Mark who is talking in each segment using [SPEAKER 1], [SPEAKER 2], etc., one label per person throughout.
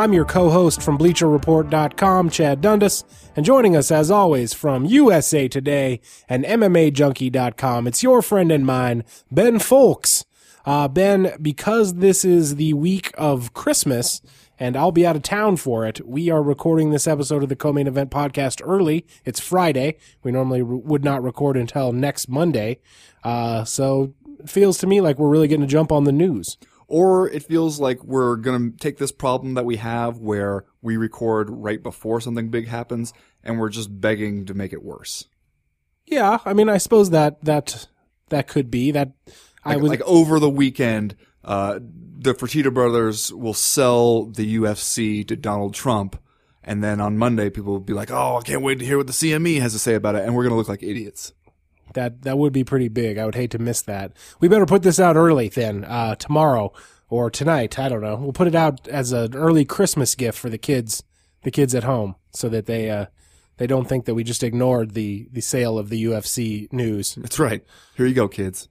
[SPEAKER 1] I'm your co host from BleacherReport.com, Chad Dundas, and joining us as always from USA Today and MMAJunkie.com, it's your friend and mine, Ben Fowlkes. Uh, ben, because this is the week of Christmas, and I'll be out of town for it. We are recording this episode of the Co-Main Event podcast early. It's Friday. We normally re- would not record until next Monday. Uh, so it feels to me like we're really getting to jump on the news.
[SPEAKER 2] Or it feels like we're going to take this problem that we have where we record right before something big happens and we're just begging to make it worse.
[SPEAKER 1] Yeah, I mean, I suppose that that that could be that. I
[SPEAKER 2] Like,
[SPEAKER 1] was
[SPEAKER 2] like over the weekend, uh, the Fertitta brothers will sell the UFC to Donald Trump. And then on Monday, people will be like, oh, I can't wait to hear what the CME has to say about it. And we're going to look like idiots.
[SPEAKER 1] That that would be pretty big. I would hate to miss that. We better put this out early then, uh, tomorrow or tonight. I don't know. We'll put it out as an early Christmas gift for the kids, the kids at home, so that they uh, they don't think that we just ignored the the sale of the UFC news.
[SPEAKER 2] That's right. Here you go, kids.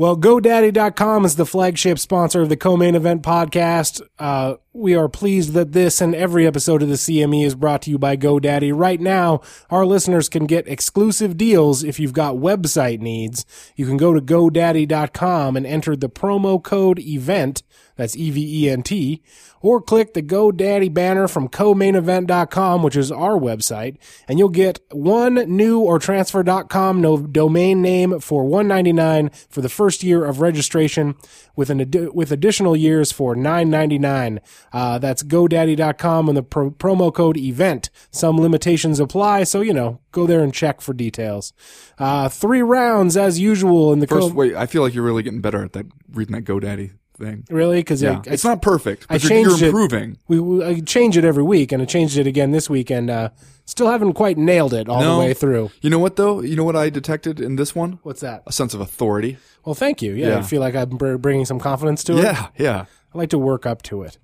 [SPEAKER 1] Well, GoDaddy.com is the flagship sponsor of the co-main event podcast. Uh, we are pleased that this and every episode of the CME is brought to you by GoDaddy. Right now, our listeners can get exclusive deals if you've got website needs. You can go to GoDaddy.com and enter the promo code EVENT, that's E-V-E-N-T, or click the GoDaddy banner from co-mainevent.com, which is our website, and you'll get one new or transfer.com no domain name for $1.99 for the first year of registration with an addi- with additional years for 999. Uh, that's GoDaddy.com and the pro- promo code event. Some limitations apply, so you know, go there and check for details. Uh, three rounds as usual in the
[SPEAKER 2] First,
[SPEAKER 1] co-
[SPEAKER 2] wait, I feel like you're really getting better at that, reading that GoDaddy thing.
[SPEAKER 1] really because
[SPEAKER 2] Yeah. It's not perfect,
[SPEAKER 1] I
[SPEAKER 2] but you're,
[SPEAKER 1] changed
[SPEAKER 2] you're
[SPEAKER 1] it.
[SPEAKER 2] improving.
[SPEAKER 1] we, we I change it every week, and I changed it again this week, and uh, still haven't quite nailed it all
[SPEAKER 2] No.
[SPEAKER 1] the way through.
[SPEAKER 2] You know what though? You know what I detected in this one?
[SPEAKER 1] What's that?
[SPEAKER 2] A sense of authority.
[SPEAKER 1] Well, thank you. Yeah,
[SPEAKER 2] Yeah.
[SPEAKER 1] I feel like I'm bringing some confidence to it.
[SPEAKER 2] Yeah, yeah.
[SPEAKER 1] I like to work up to it.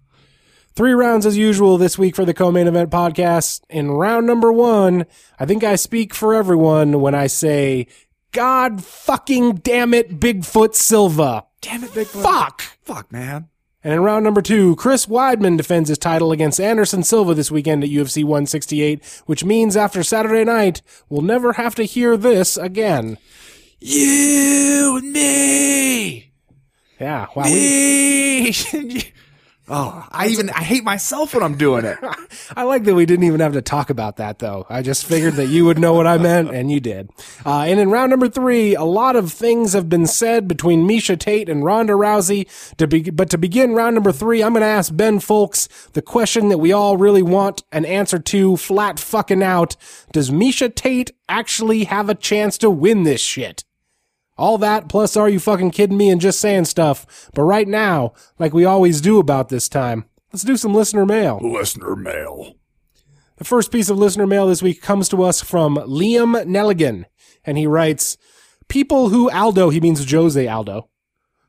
[SPEAKER 1] Three rounds as usual this week for the co-main event podcast. In round number one, I think I speak for everyone when I say, God fucking damn it, Bigfoot Silva.
[SPEAKER 2] Damn it, Bigfoot.
[SPEAKER 1] Fuck.
[SPEAKER 2] Fuck, man.
[SPEAKER 1] And in round number two, Chris Weidman defends his title against Anderson Silva this weekend at UFC 168, which means after Saturday night, we'll never have to hear this again.
[SPEAKER 2] You and me.
[SPEAKER 1] Yeah, wow. We,
[SPEAKER 2] Me. oh, I even I hate myself when I'm doing it.
[SPEAKER 1] I like that we didn't even have to talk about that though. I just figured that you would know what I meant, and you did. Uh, and in round number three, a lot of things have been said between Miesha Tate and Ronda Rousey. To be, but to begin round number three, I'm going to ask Ben Fowlkes the question that we all really want an answer to, flat fucking out. Does Miesha Tate actually have a chance to win this shit? All that, plus are you fucking kidding me and just saying stuff. But right now, like we always do about this time, let's do some listener mail.
[SPEAKER 2] Listener mail.
[SPEAKER 1] The first piece of listener mail this week comes to us from Liam Nelligan, and he writes, People who Aldo, he means Jose Aldo,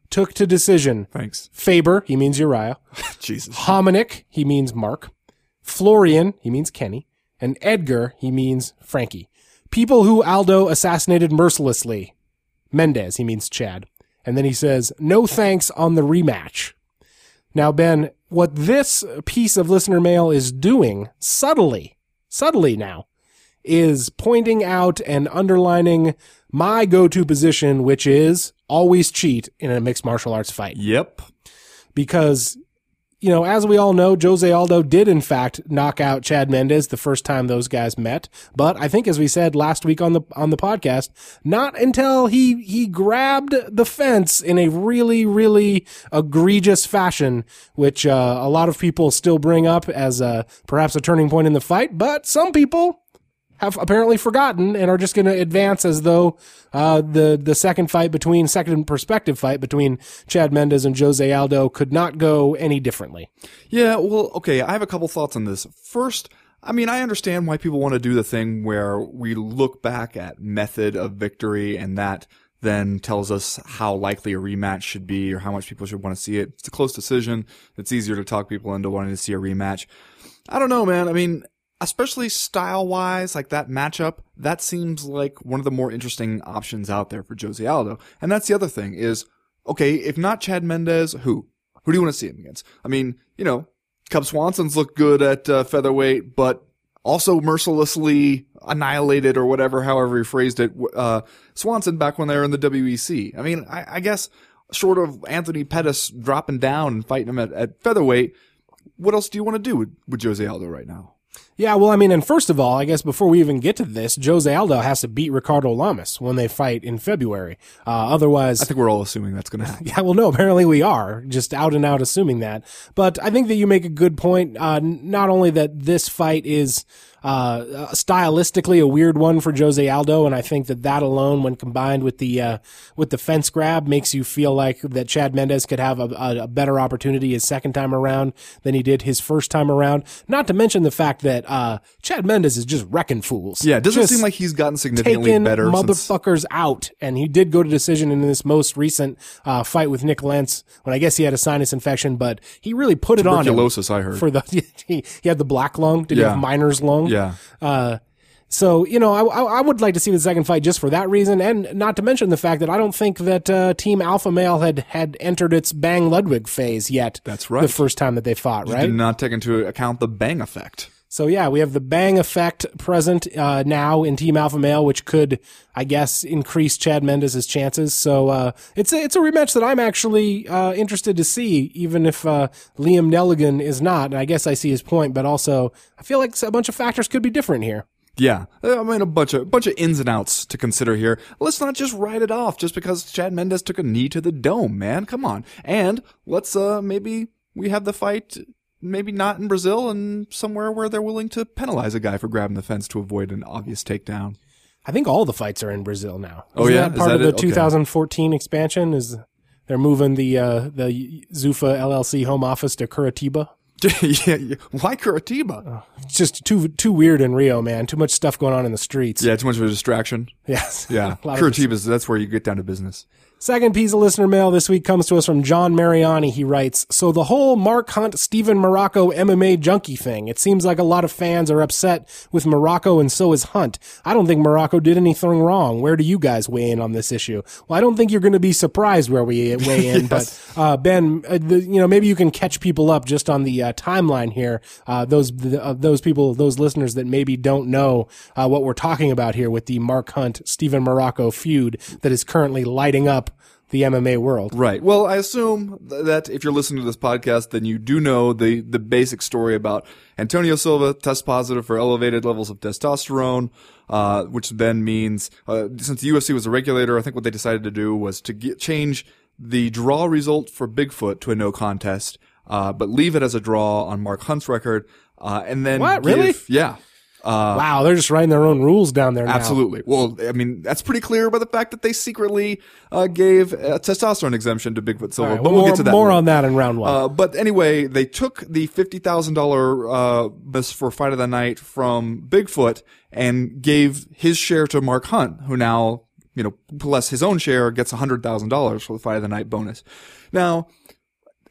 [SPEAKER 1] took to decision.
[SPEAKER 2] Thanks.
[SPEAKER 1] Faber, he means Uriah.
[SPEAKER 2] Jesus.
[SPEAKER 1] Hominick, he means Mark. Florian, he means Kenny. And Edgar, he means Frankie. People who Aldo assassinated mercilessly. Mendes, he means Chad. And then he says, no thanks on the rematch. Now, Ben, what this piece of listener mail is doing subtly, subtly now, is pointing out and underlining my go-to position, which is always cheat in a mixed martial arts fight
[SPEAKER 2] Yep.
[SPEAKER 1] because you know, as we all know, Jose Aldo did in fact knock out Chad Mendes the first time those guys met. But I think, as we said last week on the on the podcast, not until he he grabbed the fence in a really really egregious fashion, which uh, a lot of people still bring up as uh, perhaps a turning point in the fight. But some people have apparently forgotten and are just going to advance as though uh, the the second fight between second perspective fight between Chad Mendes and Jose Aldo could not go any differently.
[SPEAKER 2] Yeah, well, okay, I have a couple thoughts on this. First, I mean, I understand why people want to do the thing where we look back at method of victory and that then tells us how likely a rematch should be or how much people should want to see it. It's a close decision. It's easier to talk people into wanting to see a rematch. I don't know, man. I mean, especially style wise, like that matchup, that seems like one of the more interesting options out there for Jose Aldo. And that's the other thing is, okay, if not Chad Mendes, who? Who do you want to see him against? I mean, you know, Cub Swanson's looked good at uh, featherweight, but also mercilessly annihilated or whatever, however he phrased it, uh, Swanson back when they were in the WEC. I mean, I, I guess short of Anthony Pettis dropping down and fighting him at, at featherweight, what else do you want to do with, with Jose Aldo right now?
[SPEAKER 1] Yeah, well, I mean, and first of all, I guess before we even get to this, Jose Aldo has to beat Ricardo Lamas when they fight in February. Uh, otherwise,
[SPEAKER 2] I think we're all assuming that's going to happen.
[SPEAKER 1] Yeah, well, no, apparently we are just out and out assuming that. But I think that you make a good point. Uh, not only that this fight is uh, stylistically a weird one for Jose Aldo, and I think that that alone, when combined with the uh, with the fence grab, makes you feel like that Chad Mendes could have a, a, better opportunity his second time around than he did his first time around. Not to mention the fact that uh, Chad Mendes is just wrecking fools.
[SPEAKER 2] Yeah, it doesn't
[SPEAKER 1] Just
[SPEAKER 2] seem like he's gotten significantly better. since-
[SPEAKER 1] motherfuckers out, and he did go to decision in this most recent uh, fight with Nik Lentz when I guess he had a sinus infection, but he really put it on
[SPEAKER 2] Tuberculosis, I heard.
[SPEAKER 1] for the he, he had the black lung. Did he have miner's lung?
[SPEAKER 2] yeah.
[SPEAKER 1] Uh, so you know, I, I I would like to see the second fight just for that reason, and not to mention the fact that I don't think that uh, Team Alpha Male had had entered its Bang Ludwig phase yet.
[SPEAKER 2] That's right.
[SPEAKER 1] The first time that they fought, right?
[SPEAKER 2] Did not take into account the bang effect.
[SPEAKER 1] So yeah, we have the bang effect present uh, now in Team Alpha Male, which could, I guess, increase Chad Mendes' chances. So uh, it's a, it's a rematch that I'm actually uh, interested to see, even if uh, Liam Nelligan is not. And I guess I see his point, but also I feel like a bunch of factors could be different here.
[SPEAKER 2] Yeah, I mean a bunch of bunch of ins and outs to consider here. Let's not just write it off just because Chad Mendes took a knee to the dome, man. Come on, and let's uh maybe we have the fight maybe not in Brazil and somewhere where they're willing to penalize a guy for grabbing the fence to avoid an obvious takedown.
[SPEAKER 1] I think all the fights are in Brazil now.
[SPEAKER 2] Oh,
[SPEAKER 1] Isn't
[SPEAKER 2] yeah?
[SPEAKER 1] that part
[SPEAKER 2] that
[SPEAKER 1] of the
[SPEAKER 2] it? Okay.
[SPEAKER 1] 2014 expansion? Is they're moving the uh, the Zuffa LLC home office to Curitiba?
[SPEAKER 2] yeah, yeah, why Curitiba?
[SPEAKER 1] It's just too too weird in Rio, man. Too much stuff going on in the streets.
[SPEAKER 2] Yeah, too much of a distraction.
[SPEAKER 1] Yes.
[SPEAKER 2] Yeah,
[SPEAKER 1] A lot of
[SPEAKER 2] Curitiba's that's where you get down to business.
[SPEAKER 1] Second piece of listener mail this week comes to us from John Mariani. He writes, So the whole Mark Hunt, Steven Marrocco MMA junkie thing, it seems like a lot of fans are upset with Marrocco and so is Hunt. I don't think Marrocco did anything wrong. Where do you guys weigh in on this issue? Well, I don't think you're going to be surprised where we weigh in, but, uh, Ben, uh, the, you know, maybe you can catch people up just on the uh, timeline here. Uh, those, the, uh, those people, those listeners that maybe don't know, uh, what we're talking about here with the Mark Hunt, Steven Marrocco feud that is currently lighting up the MMA world.
[SPEAKER 2] Right. Well, I assume that if you're listening to this podcast, then you do know the, the basic story about Antonio Silva test positive for elevated levels of testosterone, uh, which then means, uh, since the UFC was a regulator, I think what they decided to do was to get, change the draw result for Bigfoot to a no contest, uh, but leave it as a draw on Mark Hunt's record, uh, and then
[SPEAKER 1] What?
[SPEAKER 2] give-
[SPEAKER 1] Really?
[SPEAKER 2] Yeah.
[SPEAKER 1] Wow, they're just writing their own rules down there now.
[SPEAKER 2] Absolutely. Well, I mean, that's pretty clear by the fact that they secretly uh, gave a testosterone exemption to Bigfoot Silva.
[SPEAKER 1] Right,
[SPEAKER 2] but
[SPEAKER 1] well, more,
[SPEAKER 2] get to that.
[SPEAKER 1] more on that in round one.
[SPEAKER 2] Uh, but anyway, they took the fifty thousand dollar uh best for fight of the night from Bigfoot and gave his share to Mark Hunt, who now you know plus his own share gets hundred thousand dollars for the fight of the night bonus. Now,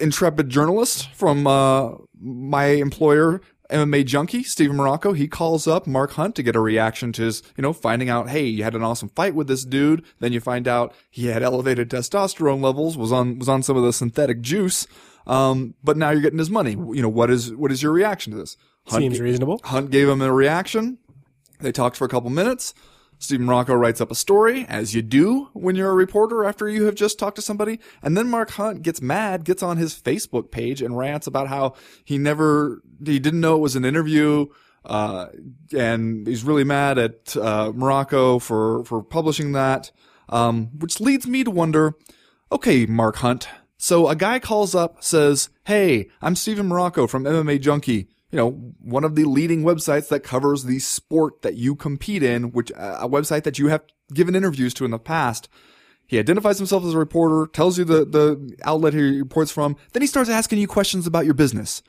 [SPEAKER 2] intrepid journalist from uh, my employer. MMA junkie Steven Marrocco, he calls up Mark Hunt to get a reaction to his, you know, finding out, hey, you had an awesome fight with this dude. Then you find out he had elevated testosterone levels, was on was on some of the synthetic juice. Um, but now you're getting his money. You know, what is what is your reaction to this? Hunt
[SPEAKER 1] Seems reasonable.
[SPEAKER 2] Hunt gave him a reaction. They talked for a couple minutes. Stephen Rocco writes up a story, as you do when you're a reporter after you have just talked to somebody. And then Mark Hunt gets mad, gets on his Facebook page and rants about how he never, he didn't know it was an interview. Uh, and he's really mad at, uh, Marrocco for, for publishing that. Um, which leads me to wonder, okay, Mark Hunt. So a guy calls up, says, Hey, I'm Steven Marrocco from MMA Junkie you know, one of the leading websites that covers the sport that you compete in, which uh, a website that you have given interviews to in the past. He identifies himself as a reporter, tells you the, the outlet he reports from, then he starts asking you questions about your business.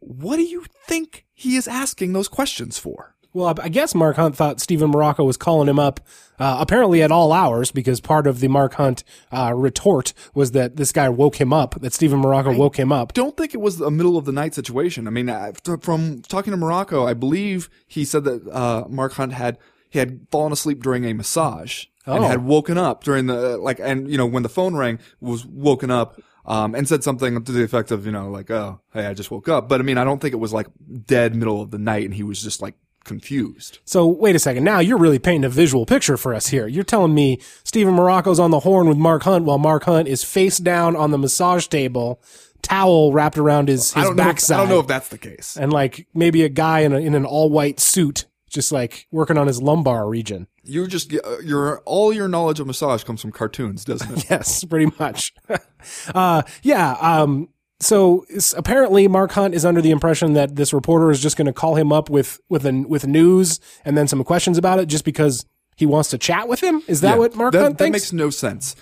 [SPEAKER 2] what do you think he is asking those questions for?
[SPEAKER 1] Well, I guess Mark Hunt thought Steven Marrocco was calling him up, uh, apparently at all hours, because part of the Mark Hunt uh, retort was that this guy woke him up, that Steven Marrocco woke him up.
[SPEAKER 2] Don't think it was a middle of the night situation. I mean, I- from talking to Marrocco, I believe he said that uh, Mark Hunt had he had fallen asleep during a massage and
[SPEAKER 1] Oh.
[SPEAKER 2] had woken up during the like, and you know when the phone rang, was woken up. Um, and said something to the effect of, you know, like, oh, hey, I just woke up. But I mean, I don't think it was like dead middle of the night and he was just like confused.
[SPEAKER 1] So wait a second. Now you're really painting a visual picture for us here. You're telling me Steven Marrocco's on the horn with Mark Hunt while Mark Hunt is face down on the massage table, towel wrapped around his, his
[SPEAKER 2] don't know. If,
[SPEAKER 1] backside.
[SPEAKER 2] I don't know if that's the case.
[SPEAKER 1] and like maybe a guy in, a, in an all white suit just like working on his lumbar region.
[SPEAKER 2] You just uh, your all your knowledge of massage comes from cartoons, doesn't it?
[SPEAKER 1] Yes, pretty much. uh, yeah. Um, so apparently Mark Hunt is under the impression that this reporter is just going to call him up with, with an, with news and then some questions about it just because he wants to chat with him. Is that
[SPEAKER 2] Yeah,
[SPEAKER 1] what Mark
[SPEAKER 2] that,
[SPEAKER 1] Hunt thinks?
[SPEAKER 2] that makes no sense.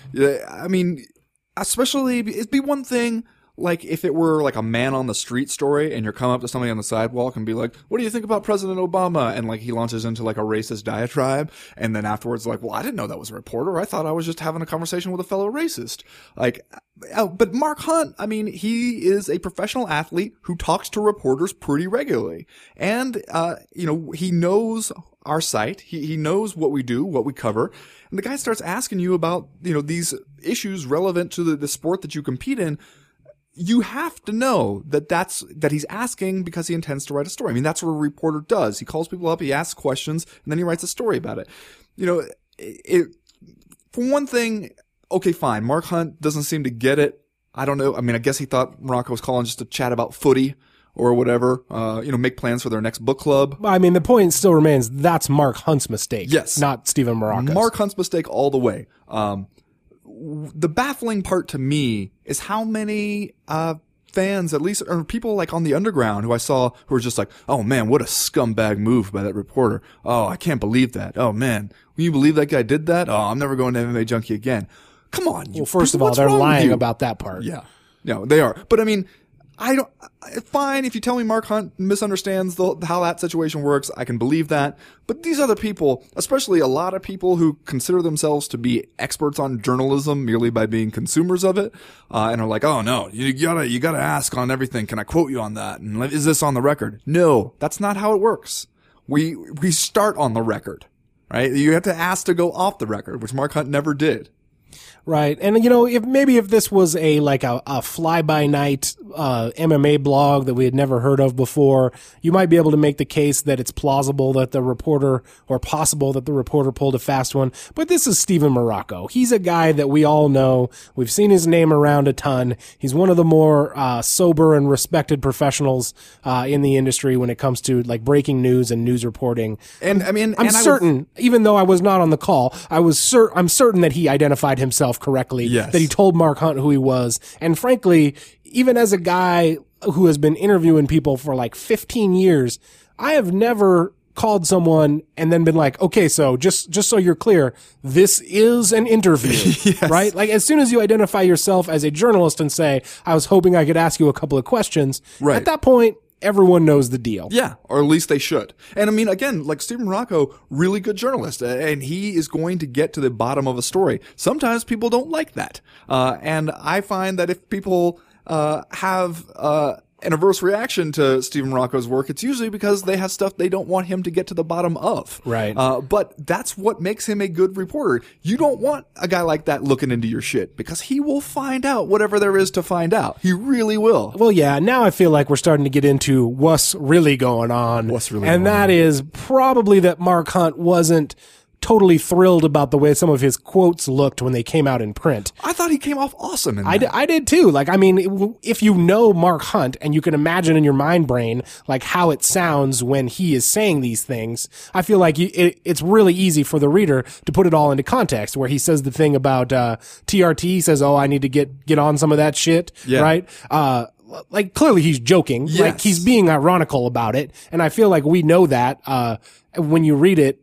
[SPEAKER 2] I mean, especially it'd be one thing like if it were like a man on the street story and you're coming up to somebody on the sidewalk and be like, "What do you think about President Obama?" and like he launches into like a racist diatribe and then afterwards like, "Well, I didn't know that was a reporter. I thought I was just having a conversation with a fellow racist." Like uh, but Mark Hunt, I mean, he is a professional athlete who talks to reporters pretty regularly. And uh, you know, he knows our site. He he knows what we do, what we cover. And the guy starts asking you about, you know, these issues relevant to the, the sport that you compete in. You have to know that that's, that he's asking because he intends to write a story. I mean, that's what a reporter does. He calls people up, he asks questions, and then he writes a story about it. You know, it, it for one thing, okay, fine. Mark Hunt doesn't seem to get it. I don't know. I mean, I guess he thought Marrocco was calling just to chat about footy or whatever. Uh, you know, make plans for their next book club.
[SPEAKER 1] I mean, the point still remains that's Mark Hunt's mistake.
[SPEAKER 2] Yes.
[SPEAKER 1] Not Steven Marrocco's.
[SPEAKER 2] Mark Hunt's mistake all the way. Um, the baffling part to me is how many uh, fans, at least, or people like on the underground who I saw who were just like, "Oh man, what a scumbag move by that reporter! Oh, I can't believe that! Oh man, will you believe that guy did that? Oh, I'm never going to MMA Junkie again." Come on, you
[SPEAKER 1] well, first of all, they're lying about that part.
[SPEAKER 2] Yeah. No, they are. But I mean, I don't, fine. If you tell me Mark Hunt misunderstands the, how that situation works, I can believe that. But these other people, especially a lot of people who consider themselves to be experts on journalism merely by being consumers of it, uh, and are like, oh no, you gotta, you gotta ask on everything. Can I quote you on that? And is this on the record? No, that's not how it works. We, we start on the record, right? You have to ask to go off the record, which Mark Hunt never did.
[SPEAKER 1] Right. And you know, if maybe if this was a like a, a fly by night uh MMA blog that we had never heard of before, you might be able to make the case that it's plausible that the reporter or possible that the reporter pulled a fast one. But this is Steven Marrocco. He's a guy that we all know. We've seen his name around a ton. He's one of the more uh sober and respected professionals uh in the industry when it comes to like breaking news and news reporting.
[SPEAKER 2] And I mean,
[SPEAKER 1] I'm
[SPEAKER 2] and I would-
[SPEAKER 1] certain, even though I was not on the call, I was cer- I'm certain that he identified himself correctly.
[SPEAKER 2] Yes.
[SPEAKER 1] That he told Mark Hunt who he was. And frankly, even as a guy who has been interviewing people for like 15 years, I have never called someone and then been like, okay, so just, just so you're clear, this is an interview, right? Like as soon as you identify yourself as a journalist and say, I was hoping I could ask you a couple of questions.
[SPEAKER 2] Right.
[SPEAKER 1] At that point, everyone knows the deal.
[SPEAKER 2] Yeah, or at least they should. And I mean, again, like Stephen Rocco, really good journalist, and he is going to get to the bottom of a story. Sometimes people don't like that, uh, and I find that if people uh, have uh, an adverse reaction to Stephen Rocco's work, it's usually because they have stuff they don't want him to get to the bottom of.
[SPEAKER 1] Right.
[SPEAKER 2] Uh, but that's what makes him a good reporter. You don't want a guy like that looking into your shit because he will find out whatever there is to find out. He really will.
[SPEAKER 1] Well, yeah. Now I feel like we're starting to get into what's really going on.
[SPEAKER 2] What's really
[SPEAKER 1] and that is probably that Mark Hunt wasn't totally thrilled about the way some of his quotes looked when they came out in print.
[SPEAKER 2] I thought he came off awesome in
[SPEAKER 1] I, d- I did too. Like, I mean, if you know Mark Hunt and you can imagine in your mind brain, like how it sounds when he is saying these things, I feel like you, it, it's really easy for the reader to put it all into context where he says the thing about, uh, TRT he says, Oh, I need to get, get on some of that shit.
[SPEAKER 2] Yeah.
[SPEAKER 1] Right. Uh, like clearly he's joking. Like he's being ironical about it. And I feel like we know that, uh, when you read it,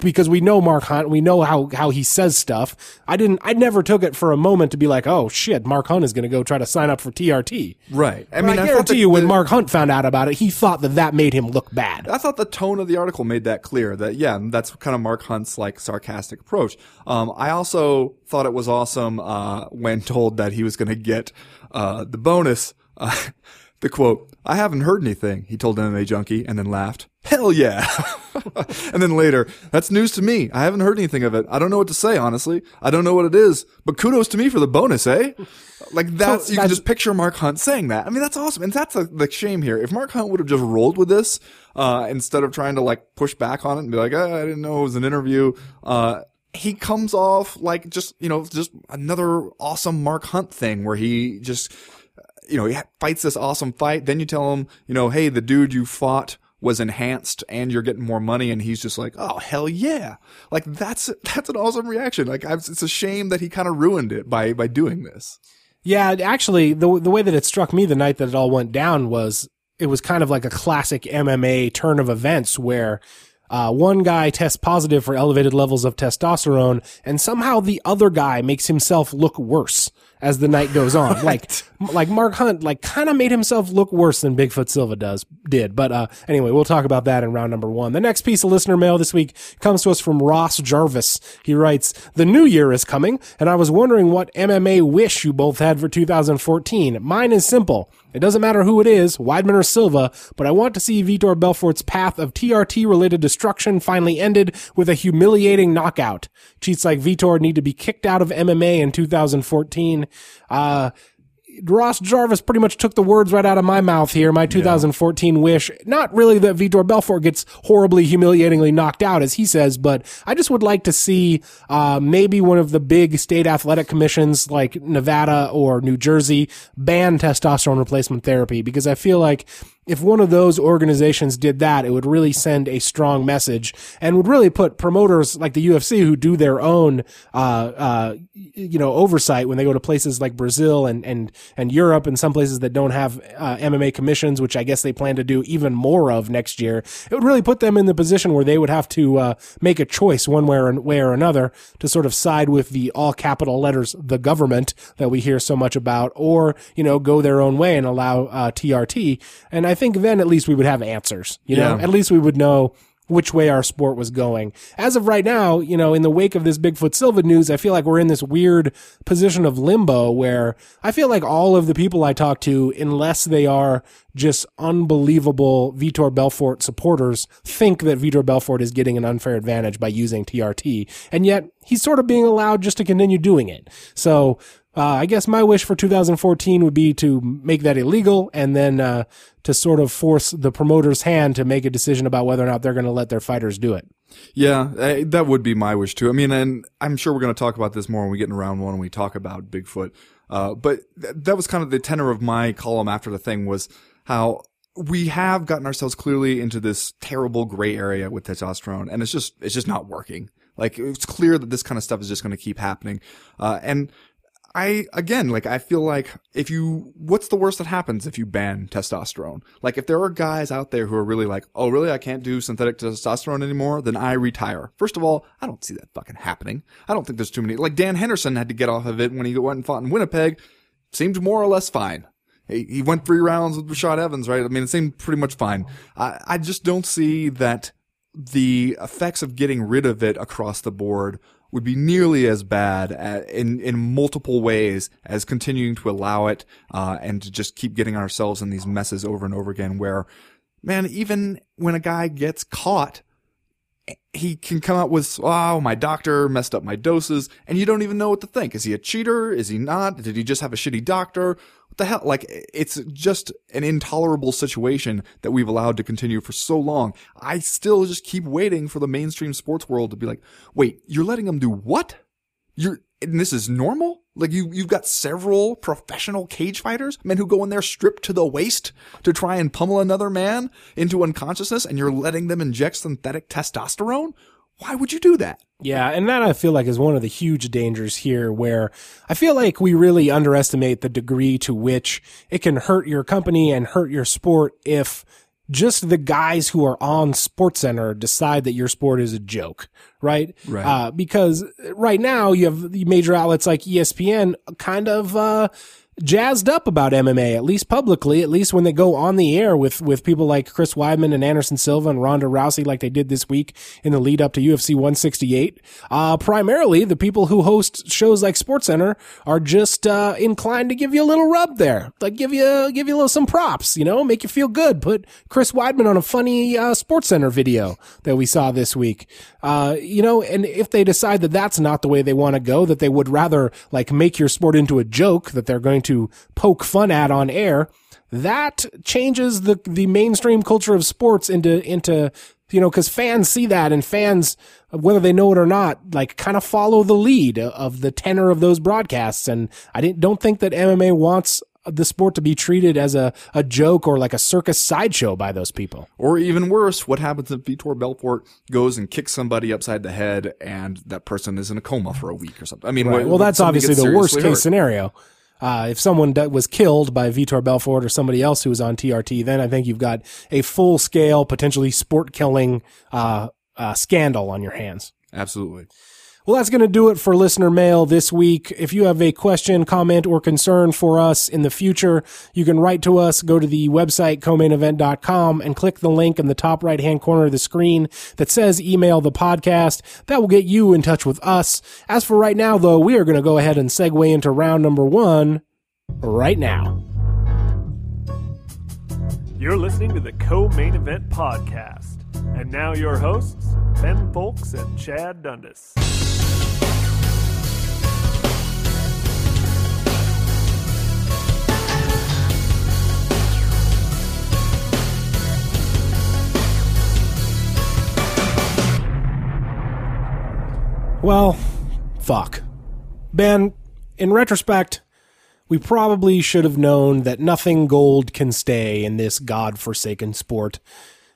[SPEAKER 1] because we know Mark Hunt, we know how how he says stuff. I didn't, I never took it for a moment to be like, oh shit, Mark Hunt is going to go try to sign up for TRT.
[SPEAKER 2] Right.
[SPEAKER 1] I mean, I,
[SPEAKER 2] thought
[SPEAKER 1] guarantee
[SPEAKER 2] the-
[SPEAKER 1] you, when
[SPEAKER 2] the-
[SPEAKER 1] Mark Hunt found out about it, he thought that that made him look bad.
[SPEAKER 2] I thought the tone of the article made that clear that yeah, that's kind of Mark Hunt's like sarcastic approach. Um, I also thought it was awesome uh, when told that he was going to get uh, the bonus. Uh, the quote: "I haven't heard anything," he told MMA Junkie, and then laughed. Hell yeah! and then later, that's news to me. I haven't heard anything of it. I don't know what to say, honestly. I don't know what it is, but kudos to me for the bonus, eh? Like that's you can just picture Mark Hunt saying that. I mean, that's awesome, and that's the, the shame here. If Mark Hunt would have just rolled with this uh, instead of trying to like push back on it and be like, oh, "I didn't know it was an interview," uh, he comes off like just you know just another awesome Mark Hunt thing where he just you know he fights this awesome fight. Then you tell him, you know, hey, the dude you fought was enhanced and you're getting more money. And he's just like oh hell yeah. Like that's that's an awesome reaction. Like I, it's a shame that he kind of ruined it by by doing this.
[SPEAKER 1] Yeah, actually, the the way that it struck me the night that it all went down was it was kind of like a classic MMA turn of events where uh, one guy tests positive for elevated levels of testosterone, and somehow the other guy makes himself look worse as the night goes on. Like, like Mark Hunt, like kind of made himself look worse than Bigfoot Silva does did. But uh, anyway, we'll talk about that in round number one. The next piece of listener mail this week comes to us from Ross Jarvis. He writes, "The new year is coming, and I was wondering what MMA wish you both had for 2014. Mine is simple." It doesn't matter who it is, Weidman or Silva, but I want to see Vitor Belfort's path of TRT related destruction finally ended with a humiliating knockout. Cheats like Vitor need to be kicked out of MMA in 2014. Uh, Ross Jarvis pretty much took the words right out of my mouth here. My 2014 wish, not really that Vitor Belfort gets horribly, humiliatingly knocked out, as he says, but I just would like to see uh, maybe one of the big state athletic commissions like Nevada or New Jersey ban testosterone replacement therapy because I feel like if one of those organizations did that, it would really send a strong message and would really put promoters like the UFC who do their own, uh, uh, you know, oversight when they go to places like Brazil and, and, and Europe and some places that don't have, uh, MMA commissions, which I guess they plan to do even more of next year. It would really put them in the position where they would have to, uh, make a choice one way or, way or another to sort of side with the all capital letters, the government that we hear so much about, or, you know, go their own way and allow, uh, TRT. And I think then at least we would have answers, you know,
[SPEAKER 2] Yeah.
[SPEAKER 1] at least we would know which way our sport was going. As of right now, you know, in the wake of this Bigfoot Silva news, I feel like we're in this weird position of limbo where I feel like all of the people I talk to, unless they are just unbelievable Vitor Belfort supporters, think that Vitor Belfort is getting an unfair advantage by using TRT. And yet he's sort of being allowed just to continue doing it. So, uh, I guess my wish for 2014 would be to make that illegal and then, uh, to sort of force the promoter's hand to make a decision about whether or not they're going to let their fighters do it.
[SPEAKER 2] Yeah, eh, that would be my wish too. I mean, and I'm sure we're going to talk about this more when we get in round one and we talk about Bigfoot. Uh, but th- that was kind of the tenor of my column after the thing was how we have gotten ourselves clearly into this terrible gray area with testosterone and it's just, it's just not working. Like it's clear that this kind of stuff is just going to keep happening. Uh, and I, again, like, I feel like if you, what's the worst that happens if you ban testosterone? Like, if there are guys out there who are really like, oh, really, I can't do synthetic testosterone anymore, then I retire. First of all, I don't see that fucking happening. I don't think there's too many, like, Dan Henderson had to get off of it when he went and fought in Winnipeg. Seemed more or less fine. He, he went three rounds with Rashad Evans, right? I mean, it seemed pretty much fine. I, I just don't see that the effects of getting rid of it across the board would be nearly as bad at, in in multiple ways as continuing to allow it uh, and to just keep getting ourselves in these messes over and over again. Where, man, even when a guy gets caught, he can come out with, "Oh, my doctor messed up my doses," and you don't even know what to think. Is he a cheater? Is he not? Did he just have a shitty doctor? What the hell? Like, it's just an intolerable situation that we've allowed to continue for so long. I still just keep waiting for the mainstream sports world to be like, "Wait, you're letting him do what? You're and this is normal? Like you you've got several professional cage fighters, men who go in there stripped to the waist to try and pummel another man into unconsciousness and you're letting them inject synthetic testosterone? Why would you do that?
[SPEAKER 1] Yeah, and that I feel like is one of the huge dangers here where I feel like we really underestimate the degree to which it can hurt your company and hurt your sport if just the guys who are on SportsCenter decide that your sport is a joke, right?
[SPEAKER 2] Right.
[SPEAKER 1] Uh, because right now you have the major outlets like ESPN kind of, uh, jazzed up about MMA, at least publicly, at least when they go on the air with, with people like Chris Weidman and Anderson Silva and Ronda Rousey, like they did this week in the lead up to UFC 168. Uh, primarily the people who host shows like SportsCenter are just, uh, inclined to give you a little rub there. Like give you, give you a little, some props, you know, make you feel good. Put Chris Weidman on a funny, uh, SportsCenter video that we saw this week. Uh, you know, and if they decide that that's not the way they want to go, that they would rather like make your sport into a joke that they're going to poke fun at on air, that changes the the mainstream culture of sports into into you know because fans see that and fans whether they know it or not like kind of follow the lead of the tenor of those broadcasts and i didn't don't think that mma wants the sport to be treated as a, a joke or like a circus sideshow by those people
[SPEAKER 2] Or even worse, what happens if Vitor Belfort goes and kicks somebody upside the head and that person is in a coma for a week or something? I mean,
[SPEAKER 1] Right. Well, that's obviously the worst case
[SPEAKER 2] hurt.
[SPEAKER 1] scenario. Uh, if someone that was killed by Vitor Belfort or somebody else who was on TRT, then I think you've got a full scale, potentially sport killing uh, uh, scandal on your hands.
[SPEAKER 2] Absolutely.
[SPEAKER 1] Well, that's going to do it for listener mail this week. If you have a question, comment, or concern for us in the future, you can write to us. Go to the website, comainevent.com, and click the link in the top right hand corner of the screen that says email the podcast. That will get you in touch with us. As for right now, though, we are going to go ahead and segue into round number one right now.
[SPEAKER 3] You're listening to the Co Main Event Podcast. And now your hosts, Ben Fowlkes and Chad Dundas.
[SPEAKER 1] Well, fuck. Ben, in retrospect, we probably should have known that nothing gold can stay in this god-forsaken sport.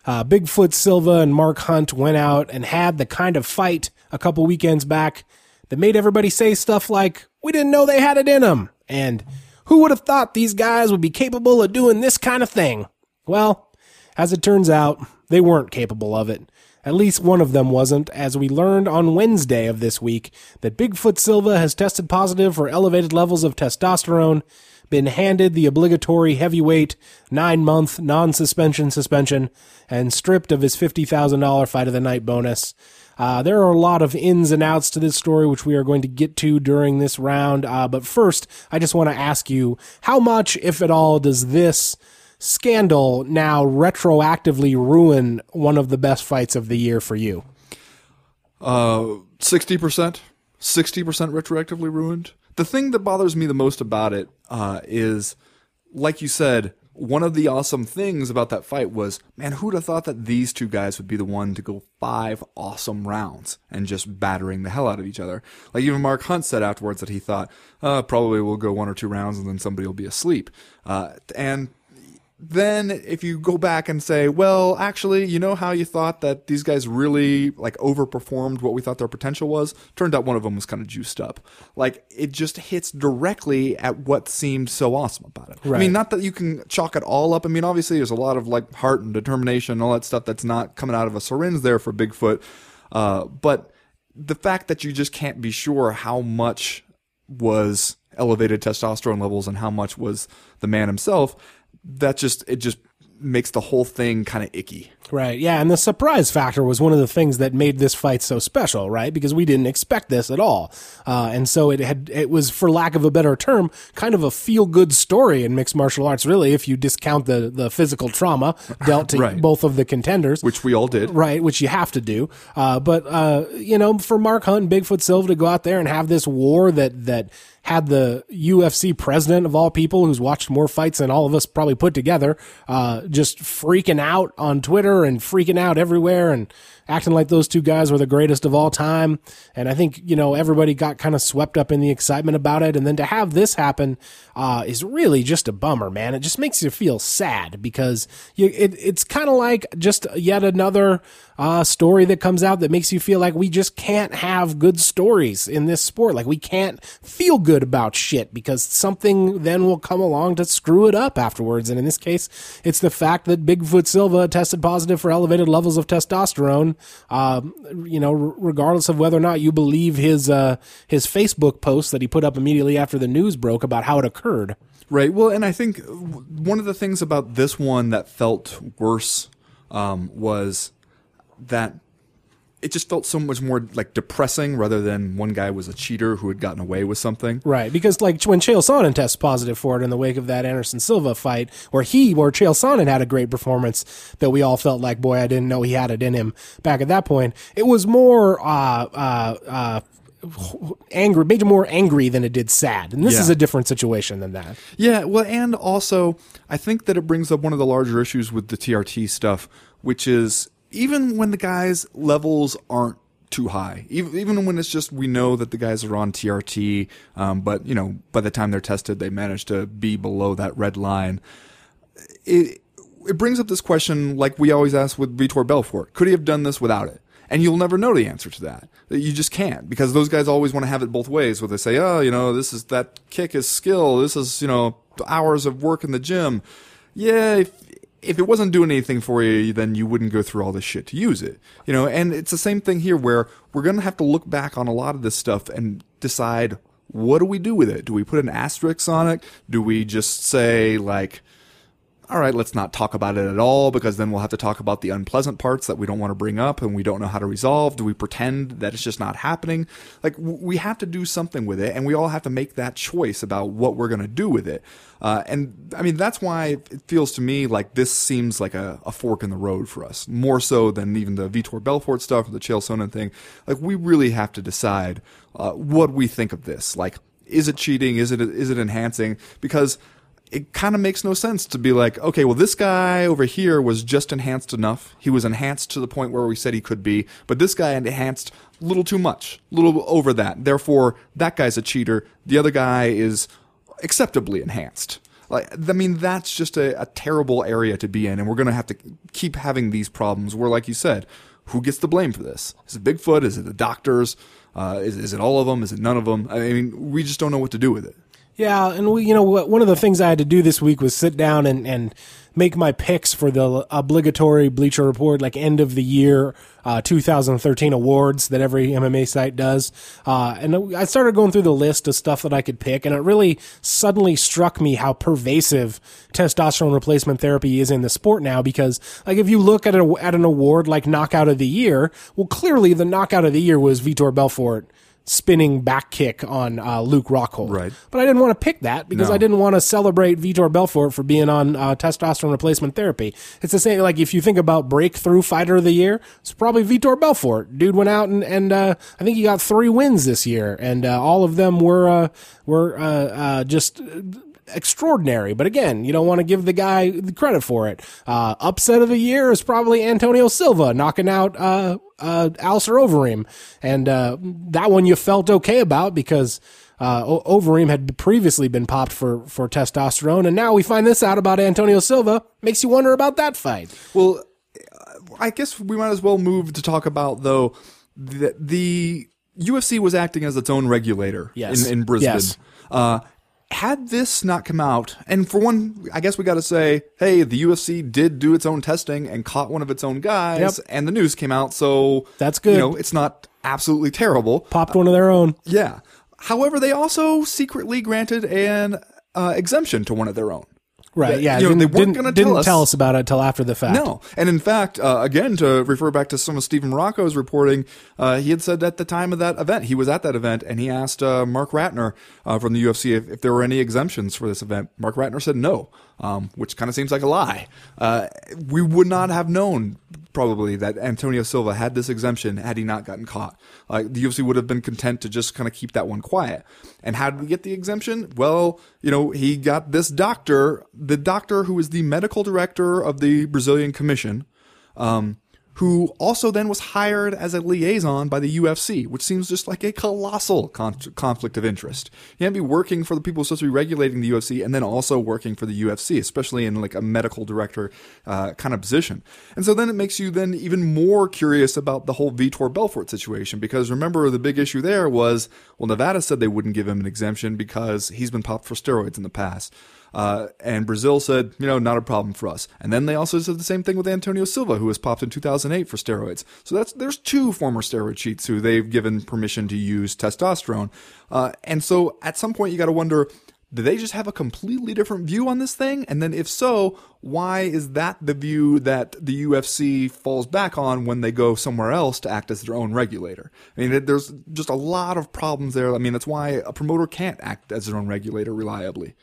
[SPEAKER 1] Uh, Bigfoot Silva and Mark Hunt went out and had the kind of fight a couple weekends back that made everybody say stuff like, we didn't know they had it in them, and who would have thought these guys would be capable of doing this kind of thing? Well, as it turns out, they weren't capable of it. At least one of them wasn't, as we learned on Wednesday of this week that Bigfoot Silva has tested positive for elevated levels of testosterone, been handed the obligatory heavyweight nine month non suspension suspension, and stripped of his $50,000 fight of the night bonus. Uh, there are a lot of ins and outs to this story, which we are going to get to during this round. Uh, but first, I just want to ask you how much, if at all, does this scandal now retroactively ruin one of the best fights of the year for you?
[SPEAKER 2] Uh, Sixty percent, sixty percent retroactively ruined. The thing that bothers me the most about it uh, is, like you said, one of the awesome things about that fight was, man, who'd have thought that these two guys would be the one to go five awesome rounds and just battering the hell out of each other? Like even Mark Hunt said afterwards that he thought, uh, probably we'll go one or two rounds and then somebody will be asleep. Uh, and then if you go back and say, well, actually, you know how you thought that these guys really like overperformed what we thought their potential was? Turned out one of them was kind of juiced up. Like it just hits directly at what seemed so awesome about it. I mean, not that you can chalk it all up. I mean, obviously there's a lot of like heart and determination and all that stuff that's not coming out of a syringe there for Bigfoot. Uh, but the fact that you just can't be sure how much was elevated testosterone levels and how much was the man himself, that just it just makes the whole thing kind of icky.
[SPEAKER 1] Right. Yeah. And the surprise factor was one of the things that made this fight so special, right? Because we didn't expect this at all. Uh, and so it had, it was, for lack of a better term, kind of a feel good story in mixed martial arts, really, if you discount the, the physical trauma dealt to
[SPEAKER 2] Right.
[SPEAKER 1] both of the contenders.
[SPEAKER 2] Which we all did.
[SPEAKER 1] Right, which you have to do. Uh, but uh, you know, for Mark Hunt and Bigfoot Silva to go out there and have this war that that had the UFC president of all people, who's watched more fights than all of us probably put together, uh, just freaking out on Twitter and freaking out everywhere and acting like those two guys were the greatest of all time. And I think you know everybody got kind of swept up in the excitement about it. And then to have this happen uh, is really just a bummer, man. It just makes you feel sad because you, it, it's kind of like just yet another uh, story that comes out that makes you feel like we just can't have good stories in this sport. Like we can't feel good about shit because something then will come along to screw it up afterwards. And in this case, it's the fact that Bigfoot Silva tested positive for elevated levels of testosterone. Um, you know, r- regardless of whether or not you believe his uh, his Facebook post that he put up immediately after the news broke about how it occurred.
[SPEAKER 2] Right. Well, and I think one of the things about this one that felt worse um, was that it just felt so much more like depressing rather than one guy was a cheater who had gotten away with something.
[SPEAKER 1] Right, because like when Chael Sonnen tests positive for it in the wake of that Anderson Silva fight, where he, where Chael Sonnen had a great performance that we all felt like, boy, I didn't know he had it in him back at that point. It was more, uh, uh, uh, angry, made you more angry than it did sad. And this
[SPEAKER 2] Yeah.
[SPEAKER 1] is a different situation than that.
[SPEAKER 2] Yeah, well, and also, I think that it brings up one of the larger issues with the TRT stuff, which is even when the guys' levels aren't too high, even, even when it's just we know that the guys are on TRT, um, but you know, by the time they're tested, they manage to be below that red line. It it brings up this question, like we always ask with Vitor Belfort: Could he have done this without it? And you'll never know the answer to that. You just can't because those guys always want to have it both ways. Where they say, "Oh, you know, this is that kick is skill. This is you know hours of work in the gym." Yeah, if it wasn't doing anything for you, then you wouldn't go through all this shit to use it. You know, and it's the same thing here where we're gonna have to look back on a lot of this stuff and decide what do we do with it. Do we put an asterisk on it? Do we just say like? All right, let's not talk about it at all because then we'll have to talk about the unpleasant parts that we don't want to bring up and we don't know how to resolve. Do we pretend that it's just not happening? Like, we have to do something with it and we all have to make that choice about what we're going to do with it. Uh, and I mean, that's why it feels to me like this seems like a, a fork in the road for us, more so than even the Vitor Belfort stuff or the Chael Sonnen thing. Like, we really have to decide uh, what we think of this. Like, is it cheating? Is it is it enhancing? Because it kind of makes no sense to be like, okay, well, this guy over here was just enhanced enough. He was enhanced to the point where we said he could be, but this guy enhanced a little too much, a little over that. Therefore, that guy's a cheater. The other guy is acceptably enhanced. Like, I mean, that's just a, a terrible area to be in, and we're going to have to keep having these problems where, like you said, who gets the blame for this? Is it Bigfoot? Is it the doctors? Uh, is, is it all of them? Is it none of them? I mean, we just don't know what to do with it.
[SPEAKER 1] Yeah, and we, you know, one of the things I had to do this week was sit down and, and make my picks for the obligatory Bleacher Report, like end of the year uh, 2013 awards that every MMA site does. Uh, and I started going through the list of stuff that I could pick, and it really suddenly struck me how pervasive testosterone replacement therapy is in the sport now. Because, like, if you look at a, at an award like Knockout of the Year, well, clearly the Knockout of the Year was Vitor Belfort spinning back kick on uh, Luke Rockhold.
[SPEAKER 2] Right.
[SPEAKER 1] But I didn't want to pick that because
[SPEAKER 2] No.
[SPEAKER 1] I didn't want to celebrate Vitor Belfort for being on uh, testosterone replacement therapy. It's the same, like if you think about breakthrough fighter of the year, it's probably Vitor Belfort. Dude went out and, and uh, I think he got three wins this year, and uh, all of them were uh, were uh, uh, just extraordinary. But again, you don't want to give the guy the credit for it. Uh, upset of the year is probably Antonio Silva knocking out uh, uh, Alistair Overeem, and uh, that one you felt okay about because. Uh, Overeem had previously been popped for, for testosterone, and now we find this out about Antonio Silva. Makes you wonder about that fight.
[SPEAKER 2] Well, I guess we might as well move to talk about though the, the UFC was acting as its own regulator
[SPEAKER 1] Yes.
[SPEAKER 2] in, in Brisbane.
[SPEAKER 1] Yes.
[SPEAKER 2] Uh, had this not come out, and for one, I guess we got to say, hey, the UFC did do its own testing and caught one of its own guys,
[SPEAKER 1] Yep.
[SPEAKER 2] and the news came out, so
[SPEAKER 1] That's good.
[SPEAKER 2] You know, it's not absolutely terrible.
[SPEAKER 1] Popped one of their own.
[SPEAKER 2] Yeah. However, they also secretly granted an uh, exemption to one of their own.
[SPEAKER 1] Right, yeah.
[SPEAKER 2] you know, they weren't gonna
[SPEAKER 1] didn't
[SPEAKER 2] tell us-
[SPEAKER 1] tell us about it until after the fact.
[SPEAKER 2] No, and in fact, uh, again to refer back to some of Steven Marrocco's reporting, uh, he had said at the time of that event, he was at that event, and he asked uh, Marc Ratner uh, from the UFC if, if there were any exemptions for this event. Marc Ratner said no, um, which kind of seems like a lie. Uh, we would not have known probably that Antonio Silva had this exemption had he not gotten caught. Like the UFC would have been content to just kind of keep that one quiet. And how did we get the exemption? Well, you know, he got this doctor, the doctor who is the medical director of the Brazilian Commission, um, who also then was hired as a liaison by the UFC, which seems just like a colossal con- conflict of interest. You can't be working for the people supposed to be regulating the UFC and then also working for the UFC, especially in like a medical director uh, kind of position. And so then it makes you then even more curious about the whole Vitor Belfort situation because remember the big issue there was well Nevada said they wouldn't give him an exemption because he's been popped for steroids in the past. Uh, and Brazil said, you know, not a problem for us. And then they also said the same thing with Antonio Silva, who was popped in 2008 for steroids. So that's there's two former steroid cheats who they've given permission to use testosterone. Uh, and so at some point you got to wonder, do they just have a completely different view on this thing? And then if so, why is that the view that the UFC falls back on when they go somewhere else to act as their own regulator? I mean, there's just a lot of problems there. I mean, that's why a promoter can't act as their own regulator reliably.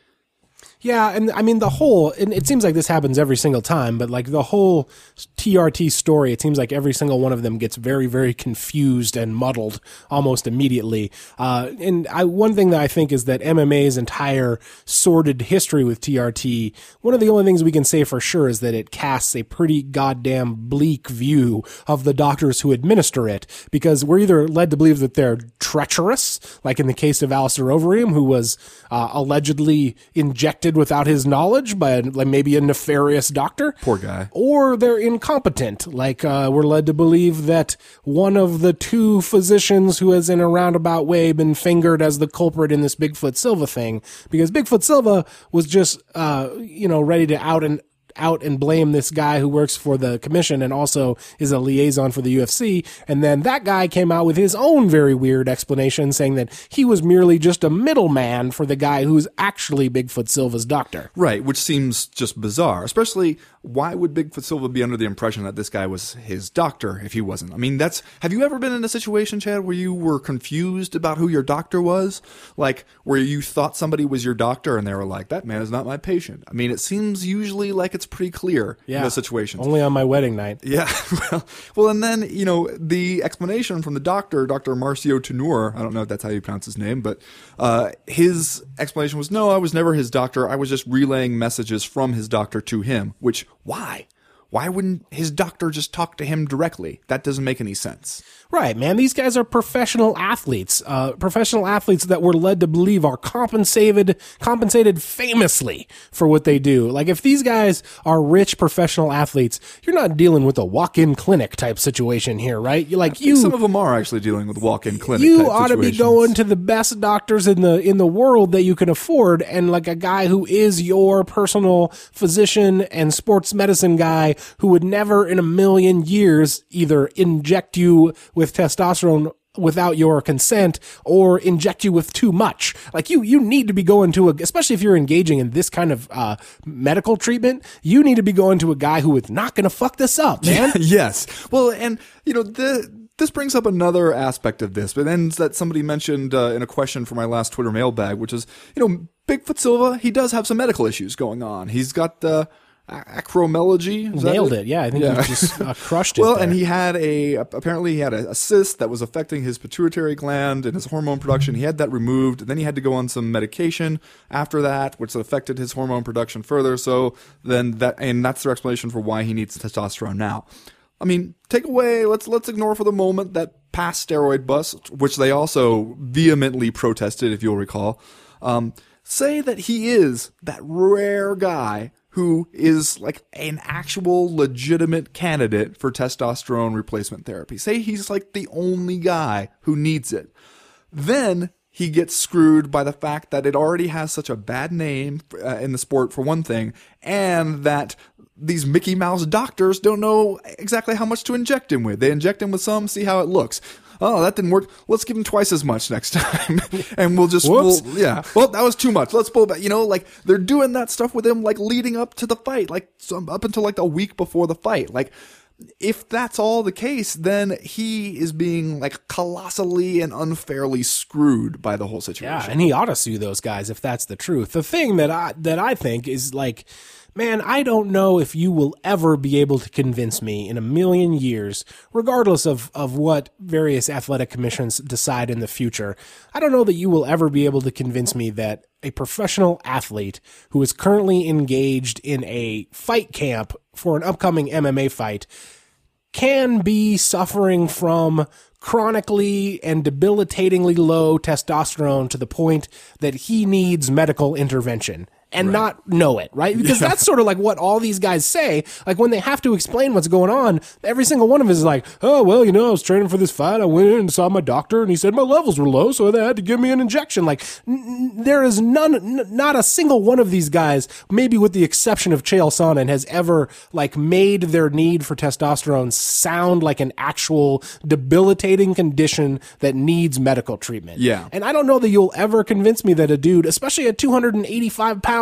[SPEAKER 1] Yeah, and I mean the whole. And it seems like this happens every single time, but like the whole TRT story, it seems like every single one of them gets very, very confused and muddled almost immediately. Uh, and I, one thing that I think is that MMA's entire sordid history with TRT, one of the only things we can say for sure is that it casts a pretty goddamn bleak view of the doctors who administer it, because we're either led to believe that they're treacherous, like in the case of Alistair Overeem, who was uh, allegedly injected without his knowledge by like maybe a nefarious doctor.
[SPEAKER 2] Poor guy.
[SPEAKER 1] Or they're incompetent. Like uh, we're led to believe that one of the two physicians who has in a roundabout way been fingered as the culprit in this Bigfoot Silva thing, because Bigfoot Silva was just uh, you know ready to out and out and blame this guy who works for the commission and also is a liaison for the UFC. And then that guy came out with his own very weird explanation saying that he was merely just a middleman for the guy who's actually Bigfoot Silva's doctor.
[SPEAKER 2] Right, which seems just bizarre, especially why would Bigfoot Silva be under the impression that this guy was his doctor if he wasn't? I mean, that's have you ever been in a situation, Chad, where you were confused about who your doctor was? Like where you thought somebody was your doctor and they were like, That man is not my patient. I mean, it seems usually like it's pretty clear
[SPEAKER 1] Yeah.
[SPEAKER 2] in those situations.
[SPEAKER 1] Only on my wedding night.
[SPEAKER 2] Yeah, well, well, and then you know the explanation from the doctor, Doctor Marcio Tannure. I don't know if that's how you pronounce his name, but uh, his explanation was, "No, I was never his doctor. I was just relaying messages from his doctor to him." Which why? Why wouldn't his doctor just talk to him directly? That doesn't make any sense.
[SPEAKER 1] Right, man. These guys are professional athletes. Uh, professional athletes that we're led to believe are compensated, compensated famously for what they do. Like if these guys are rich professional athletes, you're not dealing with a walk-in clinic type situation here, right? You like you.
[SPEAKER 2] Some of them are actually dealing with walk-in clinic.
[SPEAKER 1] you ought to be going to the best doctors in the in the world that you can afford and like a guy who is your personal physician and sports medicine guy who would never in a million years either inject you with testosterone without your consent or inject you with too much. Like you, you need to be going to a, especially if you're engaging in this kind of, uh, medical treatment, you need to be going to a guy who is not going to fuck this up, man.
[SPEAKER 2] yes. Well, and you know the this brings up another aspect of this, but then that somebody mentioned uh, in a question for my last Twitter mailbag, which is you know Bigfoot Silva. He does have some medical issues going on. He's got the uh, acromegaly. Is
[SPEAKER 1] Nailed it. Yeah. I think
[SPEAKER 2] Yeah.
[SPEAKER 1] you just uh, crushed it.
[SPEAKER 2] Well,
[SPEAKER 1] there.
[SPEAKER 2] and he had a apparently he had a, a cyst that was affecting his pituitary gland and his hormone production. He had that removed. Then he had to go on some medication after that, which affected his hormone production further. So then that and that's their explanation for why he needs testosterone now. I mean, take away. Let's let's ignore for the moment that past steroid bust, which they also vehemently protested, if you'll recall. Um, say that he is that rare guy who is like an actual legitimate candidate for testosterone replacement therapy. Say he's like the only guy who needs it. Then he gets screwed by the fact that it already has such a bad name uh, in the sport for one thing, and that these Mickey Mouse doctors don't know exactly how much to inject him with. They inject him with some, see how it looks. Oh, that didn't work. Let's give him twice as much next time, and we'll just, we'll, yeah. Well, that was too much. Let's pull back. You know, like they're doing that stuff with him, like leading up to the fight, like some, up until like a week before the fight. Like, if that's all the case, then he is being like colossally and unfairly screwed by the whole situation.
[SPEAKER 1] Yeah, and he ought to sue those guys if that's the truth. The thing that I that I think is like, man, I don't know if you will ever be able to convince me in a million years, regardless of of what various athletic commissions decide in the future. I don't know that you will ever be able to convince me that a professional athlete who is currently engaged in a fight camp for an upcoming MMA fight can be suffering from chronically and debilitatingly low testosterone to the point that he needs medical intervention and not know it, right? Because that's sort of like what all these guys say. Like when they have to explain what's going on, every single one of them is like, oh, well, you know, I was training for this fight. I went in and saw my doctor and he said my levels were low, so they had to give me an injection. Like n- there is none, n- not a single one of these guys, maybe with the exception of Chael Sonnen, has ever like made their need for testosterone sound like an actual debilitating condition that needs medical treatment.
[SPEAKER 2] Yeah.
[SPEAKER 1] And I don't know that you'll ever convince me that a dude, especially a 285 pound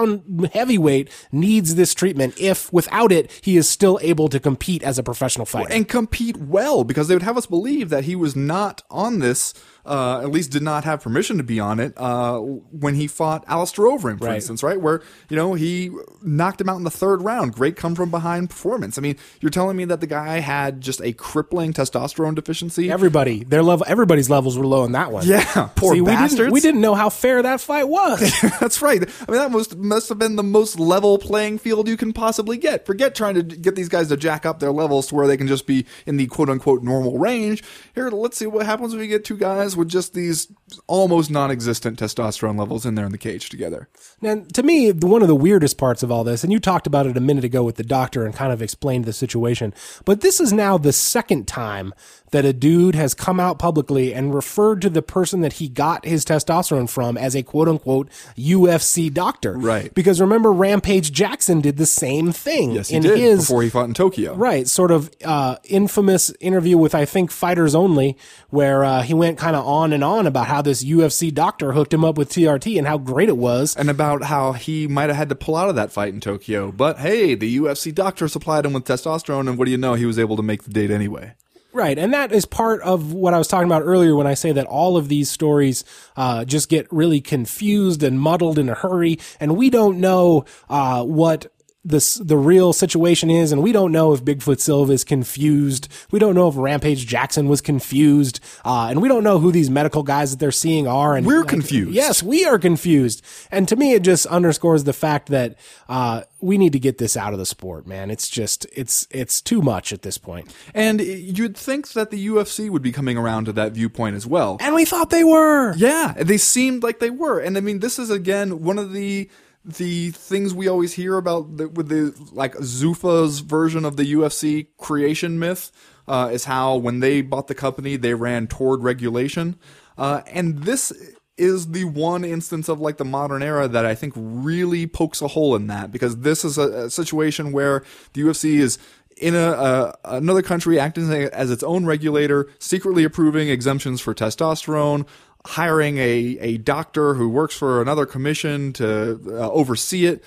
[SPEAKER 1] heavyweight, needs this treatment if without it, he is still able to compete as a professional fighter.
[SPEAKER 2] and compete well because they would have us believe that he was not on this, uh, at least did not have permission to be on it, uh, when he fought Alistair Overeem, for
[SPEAKER 1] Right.
[SPEAKER 2] instance, right? Where, you know, he knocked him out in the third round. Great come from behind performance. I mean, you're telling me that the guy had just a crippling testosterone deficiency?
[SPEAKER 1] Everybody, their level, everybody's levels were low in that one.
[SPEAKER 2] yeah, poor
[SPEAKER 1] See, we
[SPEAKER 2] bastards.
[SPEAKER 1] didn't, we didn't know how fair that fight was.
[SPEAKER 2] That's right. I mean, that must must have been the most level playing field you can possibly get. Forget trying to get these guys to jack up their levels to where they can just be in the quote unquote normal range. Here, let's see what happens when we get two guys with just these almost non-existent testosterone levels in there in the cage together.
[SPEAKER 1] Now, to me, one of the weirdest parts of all this, and you talked about it a minute ago with the doctor and kind of explained the situation, but this is now the second time that a dude has come out publicly and referred to the person that he got his testosterone from as a quote unquote UFC doctor.
[SPEAKER 2] Right.
[SPEAKER 1] Because remember, Rampage Jackson did the same thing
[SPEAKER 2] Yes, he
[SPEAKER 1] in
[SPEAKER 2] did
[SPEAKER 1] his
[SPEAKER 2] before he fought in Tokyo.
[SPEAKER 1] Right, sort of uh, infamous interview with I think Fighters Only, where uh, he went kind of on and on about how this UFC doctor hooked him up with TRT and how great it was.
[SPEAKER 2] And about how he might have had to pull out of that fight in Tokyo, but hey, the UFC doctor supplied him with testosterone, and what do you know? He was able to make the date anyway.
[SPEAKER 1] Right, and that is part of what I was talking about earlier when I say that all of these stories uh, just get really confused and muddled in a hurry, and we don't know uh, what this the real situation is, and we don't know if Bigfoot Silva is confused. We don't know if Rampage Jackson was confused, uh, and we don't know who these medical guys that they're seeing are. And
[SPEAKER 2] We're
[SPEAKER 1] like,
[SPEAKER 2] confused.
[SPEAKER 1] Yes, we are confused, and to me, it just underscores the fact that uh, we need to get this out of the sport, man. It's just it's it's too much at this point.
[SPEAKER 2] And you'd think that the UFC would be coming around to that viewpoint as well.
[SPEAKER 1] And we thought they were.
[SPEAKER 2] Yeah, they seemed like they were, and I mean, this is again one of the the things we always hear about the, with the like Zuffa's version of the UFC creation myth uh, is how when they bought the company, they ran toward regulation, uh, and this is the one instance of like the modern era that I think really pokes a hole in that because this is a, a situation where the UFC is in a, another country acting as its own regulator, secretly approving exemptions for testosterone, hiring a, a doctor who works for another commission to uh, oversee it.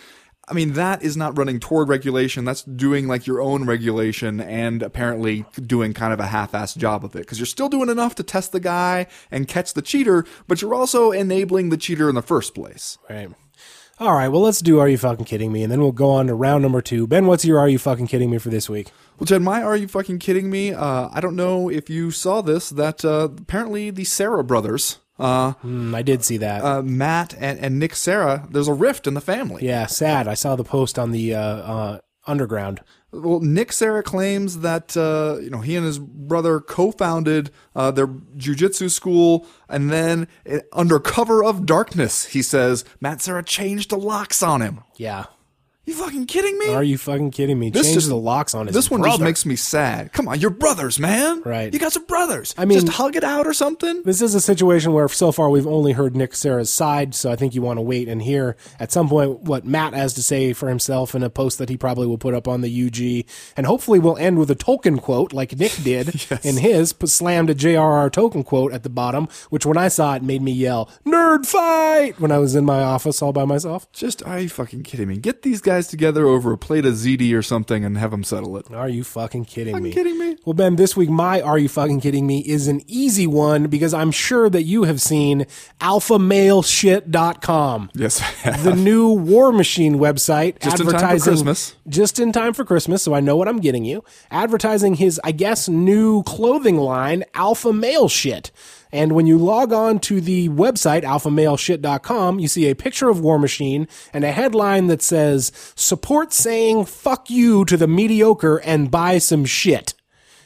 [SPEAKER 2] I mean, that is not running toward regulation. That's doing like your own regulation and apparently doing kind of a half-assed job of it. Cause you're still doing enough to test the guy and catch the cheater, but you're also enabling the cheater in the first place.
[SPEAKER 1] Right. All right. Well, let's do Are You Fucking Kidding Me? And then we'll go on to round number two. Ben, what's your Are You Fucking Kidding Me for this week?
[SPEAKER 2] Well, Jed, my Are You Fucking Kidding Me? Uh, I don't know if you saw this, that uh, apparently the Serra brothers, uh,
[SPEAKER 1] Mm, I did see that.
[SPEAKER 2] uh, Matt and, and Nick Serra, there's a rift in the family.
[SPEAKER 1] yeah, sad. I saw the post on the uh, uh, underground.
[SPEAKER 2] Well, Nick Serra claims that uh, you know he and his brother co-founded uh, their jujitsu school, and then uh, under cover of darkness, he says Matt Serra changed the locks on him.
[SPEAKER 1] Yeah.
[SPEAKER 2] You fucking kidding me?
[SPEAKER 1] Are you fucking kidding me?
[SPEAKER 2] This
[SPEAKER 1] Change
[SPEAKER 2] just-
[SPEAKER 1] the locks on his
[SPEAKER 2] this one
[SPEAKER 1] brother.
[SPEAKER 2] just makes me sad. Come on, you're brothers, man.
[SPEAKER 1] Right.
[SPEAKER 2] You got some brothers.
[SPEAKER 1] I mean-
[SPEAKER 2] just hug it out or something.
[SPEAKER 1] This is a situation where so far we've only heard Nick Serra's side, so I think you want to wait and hear at some point what Matt has to say for himself in a post that he probably will put up on the UG. And hopefully we'll end with a Tolkien quote like Nick did in his, p- slammed a JRR Tolkien quote at the bottom, which when I saw it made me yell, nerd fight, when I was in my office all by myself.
[SPEAKER 2] Just are you fucking kidding me? Get these guys together over a plate of ziti or something and have them settle it.
[SPEAKER 1] Are you fucking kidding me?
[SPEAKER 2] kidding me?
[SPEAKER 1] Well, Ben, this week my Are You Fucking Kidding Me is an easy one because I'm sure that you have seen alphamaleshit.com.
[SPEAKER 2] Yes, I have.
[SPEAKER 1] the new War Machine website
[SPEAKER 2] Just in time for
[SPEAKER 1] advertising
[SPEAKER 2] Christmas.
[SPEAKER 1] just in time for Christmas, so I know what I'm getting you. Advertising his, I guess, new clothing line, Alpha Male Shit. And when you log on to the website, alphamaleshit.com, you see a picture of War Machine and a headline that says, support saying fuck you to the mediocre and buy some shit.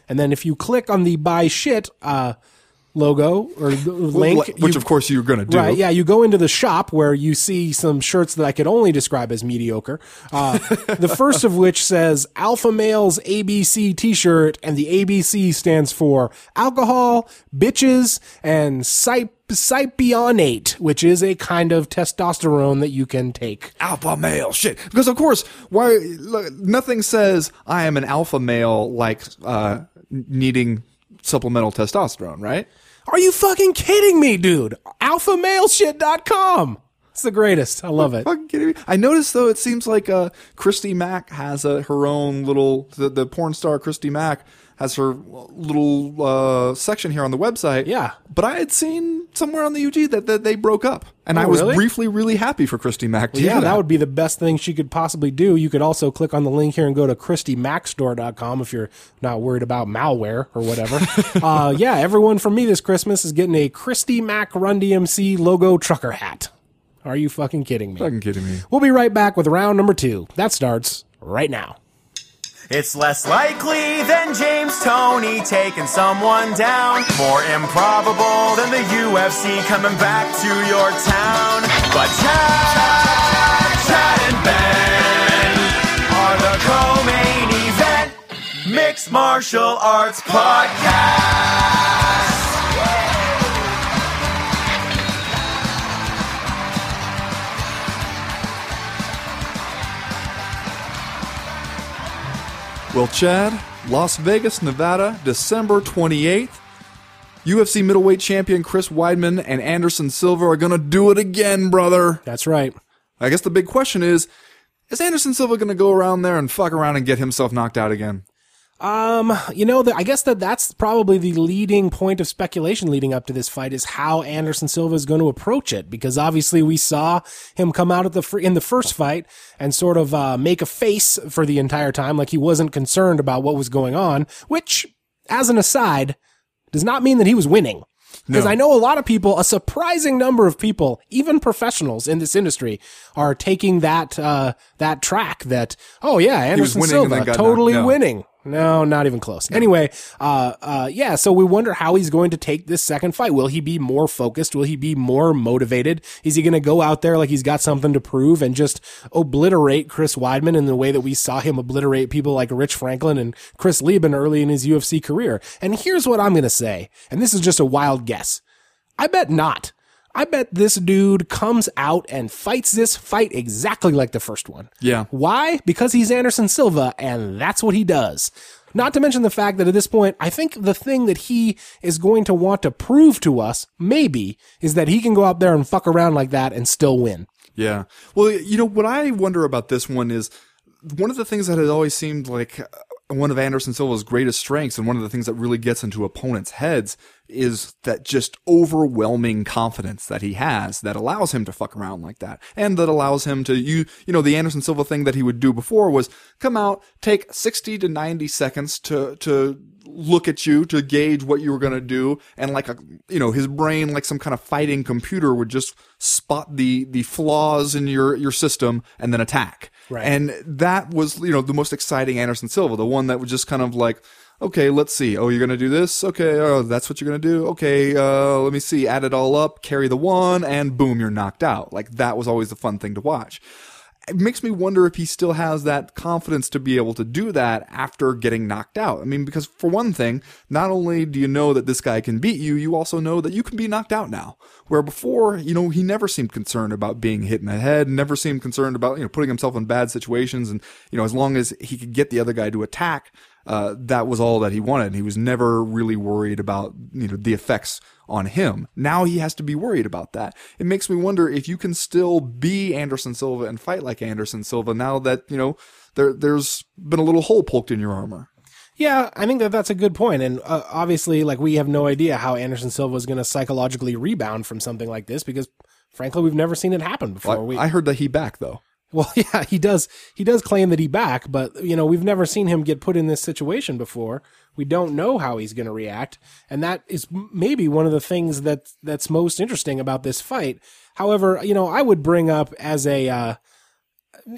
[SPEAKER 1] And then if you click on the buy shit uh, logo or the link,
[SPEAKER 2] which
[SPEAKER 1] you-
[SPEAKER 2] of course you're going to do.
[SPEAKER 1] Right, yeah, you go into the shop where you see some shirts that I could only describe as mediocre. Uh, the first of which says Alpha Male's ABC t-shirt, and the ABC stands for alcohol, bitches, and cypionate, which is a kind of testosterone that you can take.
[SPEAKER 2] alpha male shit because of course why look, nothing says i am an alpha male like uh needing supplemental testosterone right
[SPEAKER 1] Are you fucking kidding me, dude? AlphaMaleShit.com. It's the greatest. I love it.
[SPEAKER 2] Fucking kidding me? I noticed though it seems like uh Christy Mack has a, her own little the, the porn star Christy Mack has her little uh section here on the website.
[SPEAKER 1] Yeah.
[SPEAKER 2] But I had seen somewhere on the UG that, that they broke up. And
[SPEAKER 1] Oh,
[SPEAKER 2] I was
[SPEAKER 1] really?
[SPEAKER 2] briefly really happy for Christy Mack to
[SPEAKER 1] Yeah,
[SPEAKER 2] do
[SPEAKER 1] that would be the best thing she could possibly do. You could also click on the link here and go to ChristyMacStore.com if you're not worried about malware or whatever. uh, yeah, everyone from me this Christmas is getting a Christy Mack Run DMC logo trucker hat. Are you fucking kidding me?
[SPEAKER 2] fucking kidding me.
[SPEAKER 1] We'll be right back with round number two. That starts right now.
[SPEAKER 4] It's less likely than James Toney taking someone down. More improbable than the UFC coming back to your town. But Chad, Chad and Ben are the co-main event mixed martial arts podcast.
[SPEAKER 2] Well, Chad, Las Vegas, Nevada, December 28th. UFC middleweight champion Chris Weidman and Anderson Silva are going to do it again, brother.
[SPEAKER 1] That's right.
[SPEAKER 2] I guess the big question is is Anderson Silva going to go around there and fuck around and get himself knocked out again?
[SPEAKER 1] Um, you know, the, I guess that that's probably the leading point of speculation leading up to this fight is how Anderson Silva is going to approach it because obviously we saw him come out at the in the first fight and sort of uh, make a face for the entire time, like he wasn't concerned about what was going on. Which, as an aside, does not mean that he was winning. Because I know a lot of people, a surprising number of people, even professionals in this industry, are taking that uh, that track. That oh yeah, Anderson Silva totally
[SPEAKER 2] no.
[SPEAKER 1] winning. No, not even close. Anyway, uh, uh, yeah. So we wonder how he's going to take this second fight. Will he be more focused? Will he be more motivated? Is he going to go out there like he's got something to prove and just obliterate Chris Weidman in the way that we saw him obliterate people like Rich Franklin and Chris Leben early in his UFC career? And here's what I'm going to say, and this is just a wild guess. I bet not. I bet this dude comes out and fights this fight exactly like the first one.
[SPEAKER 2] Yeah.
[SPEAKER 1] Why? Because he's Anderson Silva, and that's what he does. Not to mention the fact that at this point, I think the thing that he is going to want to prove to us, maybe, is that he can go out there and fuck around like that and still win.
[SPEAKER 2] Yeah. Well, you know, what I wonder about this one is one of the things that has always seemed like one of Anderson Silva's greatest strengths and one of the things that really gets into opponents' heads is that just overwhelming confidence that he has that allows him to fuck around like that. And that allows him to you you know the Anderson Silva thing that he would do before was come out take 60 to 90 seconds to to look at you to gauge what you were going to do. And like a you know his brain like some kind of fighting computer would just spot the the flaws in your your system and then attack
[SPEAKER 1] Right.
[SPEAKER 2] and that was you know the most exciting Anderson Silva the one that was just kind of like okay let's see. Oh you're going to do this? Okay. Oh that's what you're going to do? Okay uh let me see. Add it all up carry the one and boom you're knocked out. Like that was always the fun thing to watch it makes me wonder if he still has that confidence to be able to do that after getting knocked out. I mean, because for one thing, not only do you know that this guy can beat you, you also know that you can be knocked out now. Where before, you know, he never seemed concerned about being hit in the head, never seemed concerned about, you know, putting himself in bad situations. And, you know, as long as he could get the other guy to attack, uh, that was all that he wanted. He was never really worried about, you know, the effects on him. Now he has to be worried about that. It makes me wonder if you can still be Anderson Silva and fight like Anderson Silva now that, you know, there, there's been a little hole poked in your armor.
[SPEAKER 1] Yeah, I think that that's a good point. And uh, obviously, like, we have no idea how Anderson Silva is going to psychologically rebound from something like this because, frankly, we've never seen it happen before.
[SPEAKER 2] I,
[SPEAKER 1] we,
[SPEAKER 2] I heard that he back though.
[SPEAKER 1] Well, yeah, he does. He does claim that he back, but you know we've never seen him get put in this situation before. We don't know how he's going to react, and that is maybe one of the things that that's most interesting about this fight. However, you know, I would bring up as a uh,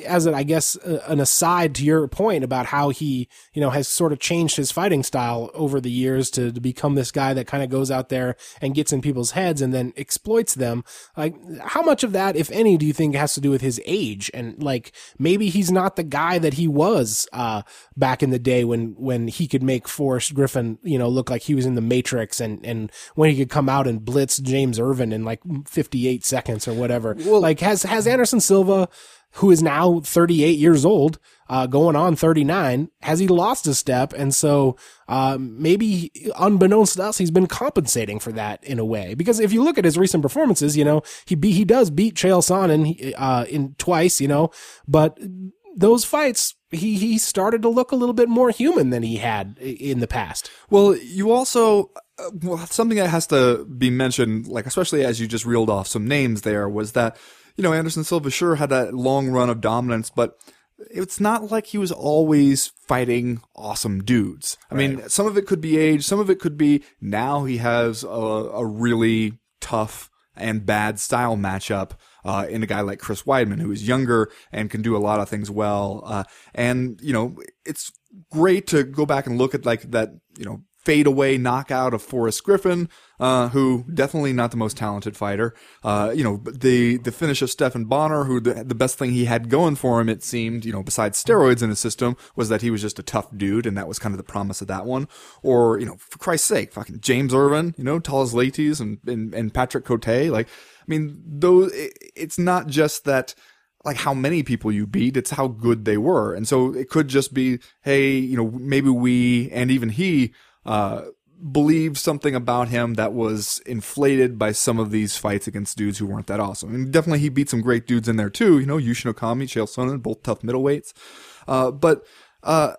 [SPEAKER 1] as an, I guess, uh, an aside to your point about how he, you know, has sort of changed his fighting style over the years to, to become this guy that kind of goes out there and gets in people's heads and then exploits them. Like, how much of that, if any, do you think has to do with his age? And like, maybe he's not the guy that he was, uh, back in the day when, when he could make Forrest Griffin, you know, look like he was in the Matrix and, and when he could come out and blitz James Irvin in like 58 seconds or whatever. like, has, has Anderson Silva, who is now 38 years old, uh, going on 39, has he lost a step? And so, uh, maybe unbeknownst to us, he's been compensating for that in a way. Because if you look at his recent performances, you know, he be, he does beat Chael Sonnen, uh, in twice, you know, but those fights, he, he started to look a little bit more human than he had in the past.
[SPEAKER 2] Well, you also uh, well, something that has to be mentioned, like especially as you just reeled off some names there, was that you know Anderson Silva sure had that long run of dominance, but it's not like he was always fighting awesome dudes. I mean, some of it could be age, some of it could be now he has a, a really tough and bad style matchup uh, in a guy like Chris Weidman, who is younger and can do a lot of things well. Uh, and you know, it's great to go back and look at like that, you know, fade away knockout of Forrest Griffin, uh, who definitely not the most talented fighter. Uh, you know, the, the finish of Stephan Bonnar, who the, the best thing he had going for him, it seemed, you know, besides steroids in his system, was that he was just a tough dude, and that was kind of the promise of that one. Or, you know, for Christ's sake, fucking James Irvin, you know, Thales Leites and, and, and Patrick Cote. Like, I mean, those, it, it's not just that, like how many people you beat, it's how good they were. And so it could just be, hey, you know, maybe we, and even he, uh, believed something about him that was inflated by some of these fights against dudes who weren't that awesome. And definitely he beat some great dudes in there too, you know, Yushin Okami, Chael Sonnen, both tough middleweights. Uh, but, uh,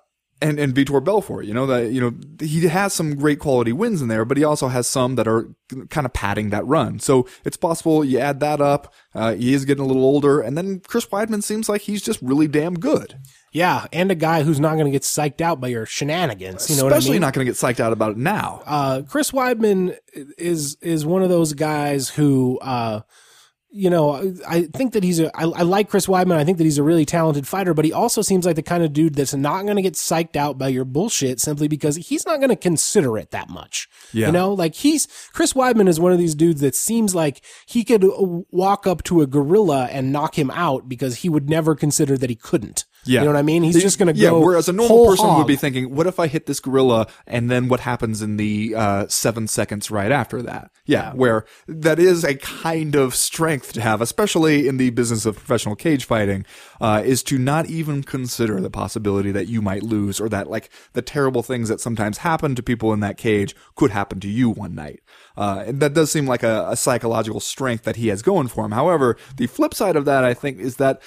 [SPEAKER 2] and, and Vitor Belfort, you know, that, you know, he has some great quality wins in there, but he also has some that are kind of padding that run. So it's possible you add that up. Uh, he is getting a little older. And then Chris Weidman seems like he's just really damn good.
[SPEAKER 1] Yeah. And a guy who's not going to get psyched out by your shenanigans. You know
[SPEAKER 2] Especially
[SPEAKER 1] what I mean?
[SPEAKER 2] not going to get psyched out about it now.
[SPEAKER 1] uh, Chris Weidman is is one of those guys who, uh, you know, I think that he's a. I, I like Chris Weidman. I think that he's a really talented fighter, but he also seems like the kind of dude that's not going to get psyched out by your bullshit simply because he's not going to consider it that much.
[SPEAKER 2] Yeah.
[SPEAKER 1] You know, like he's Chris Weidman is one of these dudes that seems like he could walk up to a gorilla and knock him out because he would never consider that he couldn't.
[SPEAKER 2] Yeah.
[SPEAKER 1] You know what I mean? He's just going to go.
[SPEAKER 2] yeah,
[SPEAKER 1] go.
[SPEAKER 2] whereas a normal person
[SPEAKER 1] hog.
[SPEAKER 2] would be thinking, what if I hit this gorilla and then what happens in the uh, seven seconds right after that? Yeah, where that is a kind of strength to have, especially in the business of professional cage fighting, uh, is to not even consider the possibility that you might lose or that like the terrible things that sometimes happen to people in that cage could happen to you one night. Uh, and that does seem like a, a psychological strength that he has going for him. However, the flip side of that, I think, is that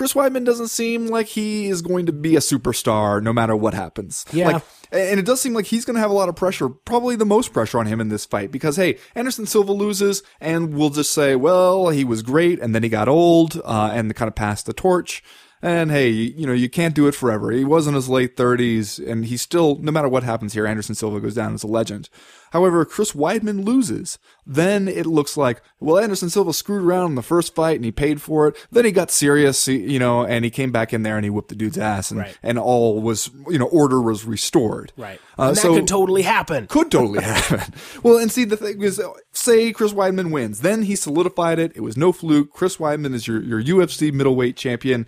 [SPEAKER 2] Chris Weidman doesn't seem like he is going to be a superstar no matter what happens.
[SPEAKER 1] Yeah.
[SPEAKER 2] Like, and it does seem like he's going to have a lot of pressure, probably the most pressure on him in this fight because, hey, Anderson Silva loses and we'll just say, well, he was great and then he got old, uh, and kind of passed the torch. And hey, you, you know, you can't do it forever. He was in his late 30s and he's still, no matter what happens here, Anderson Silva goes down as a legend. However, Chris Weidman loses. Then it looks like, well, Anderson Silva screwed around in the first fight and he paid for it. Then he got serious, you know, and he came back in there and he whipped the dude's ass and,
[SPEAKER 1] Right.
[SPEAKER 2] and all was, you know, order was restored.
[SPEAKER 1] Right.
[SPEAKER 2] Uh,
[SPEAKER 1] that
[SPEAKER 2] so
[SPEAKER 1] could totally happen.
[SPEAKER 2] could totally happen. well, and see, the thing is, say Chris Weidman wins, then he solidified it. It was no fluke. Chris Weidman is your, your UFC middleweight champion.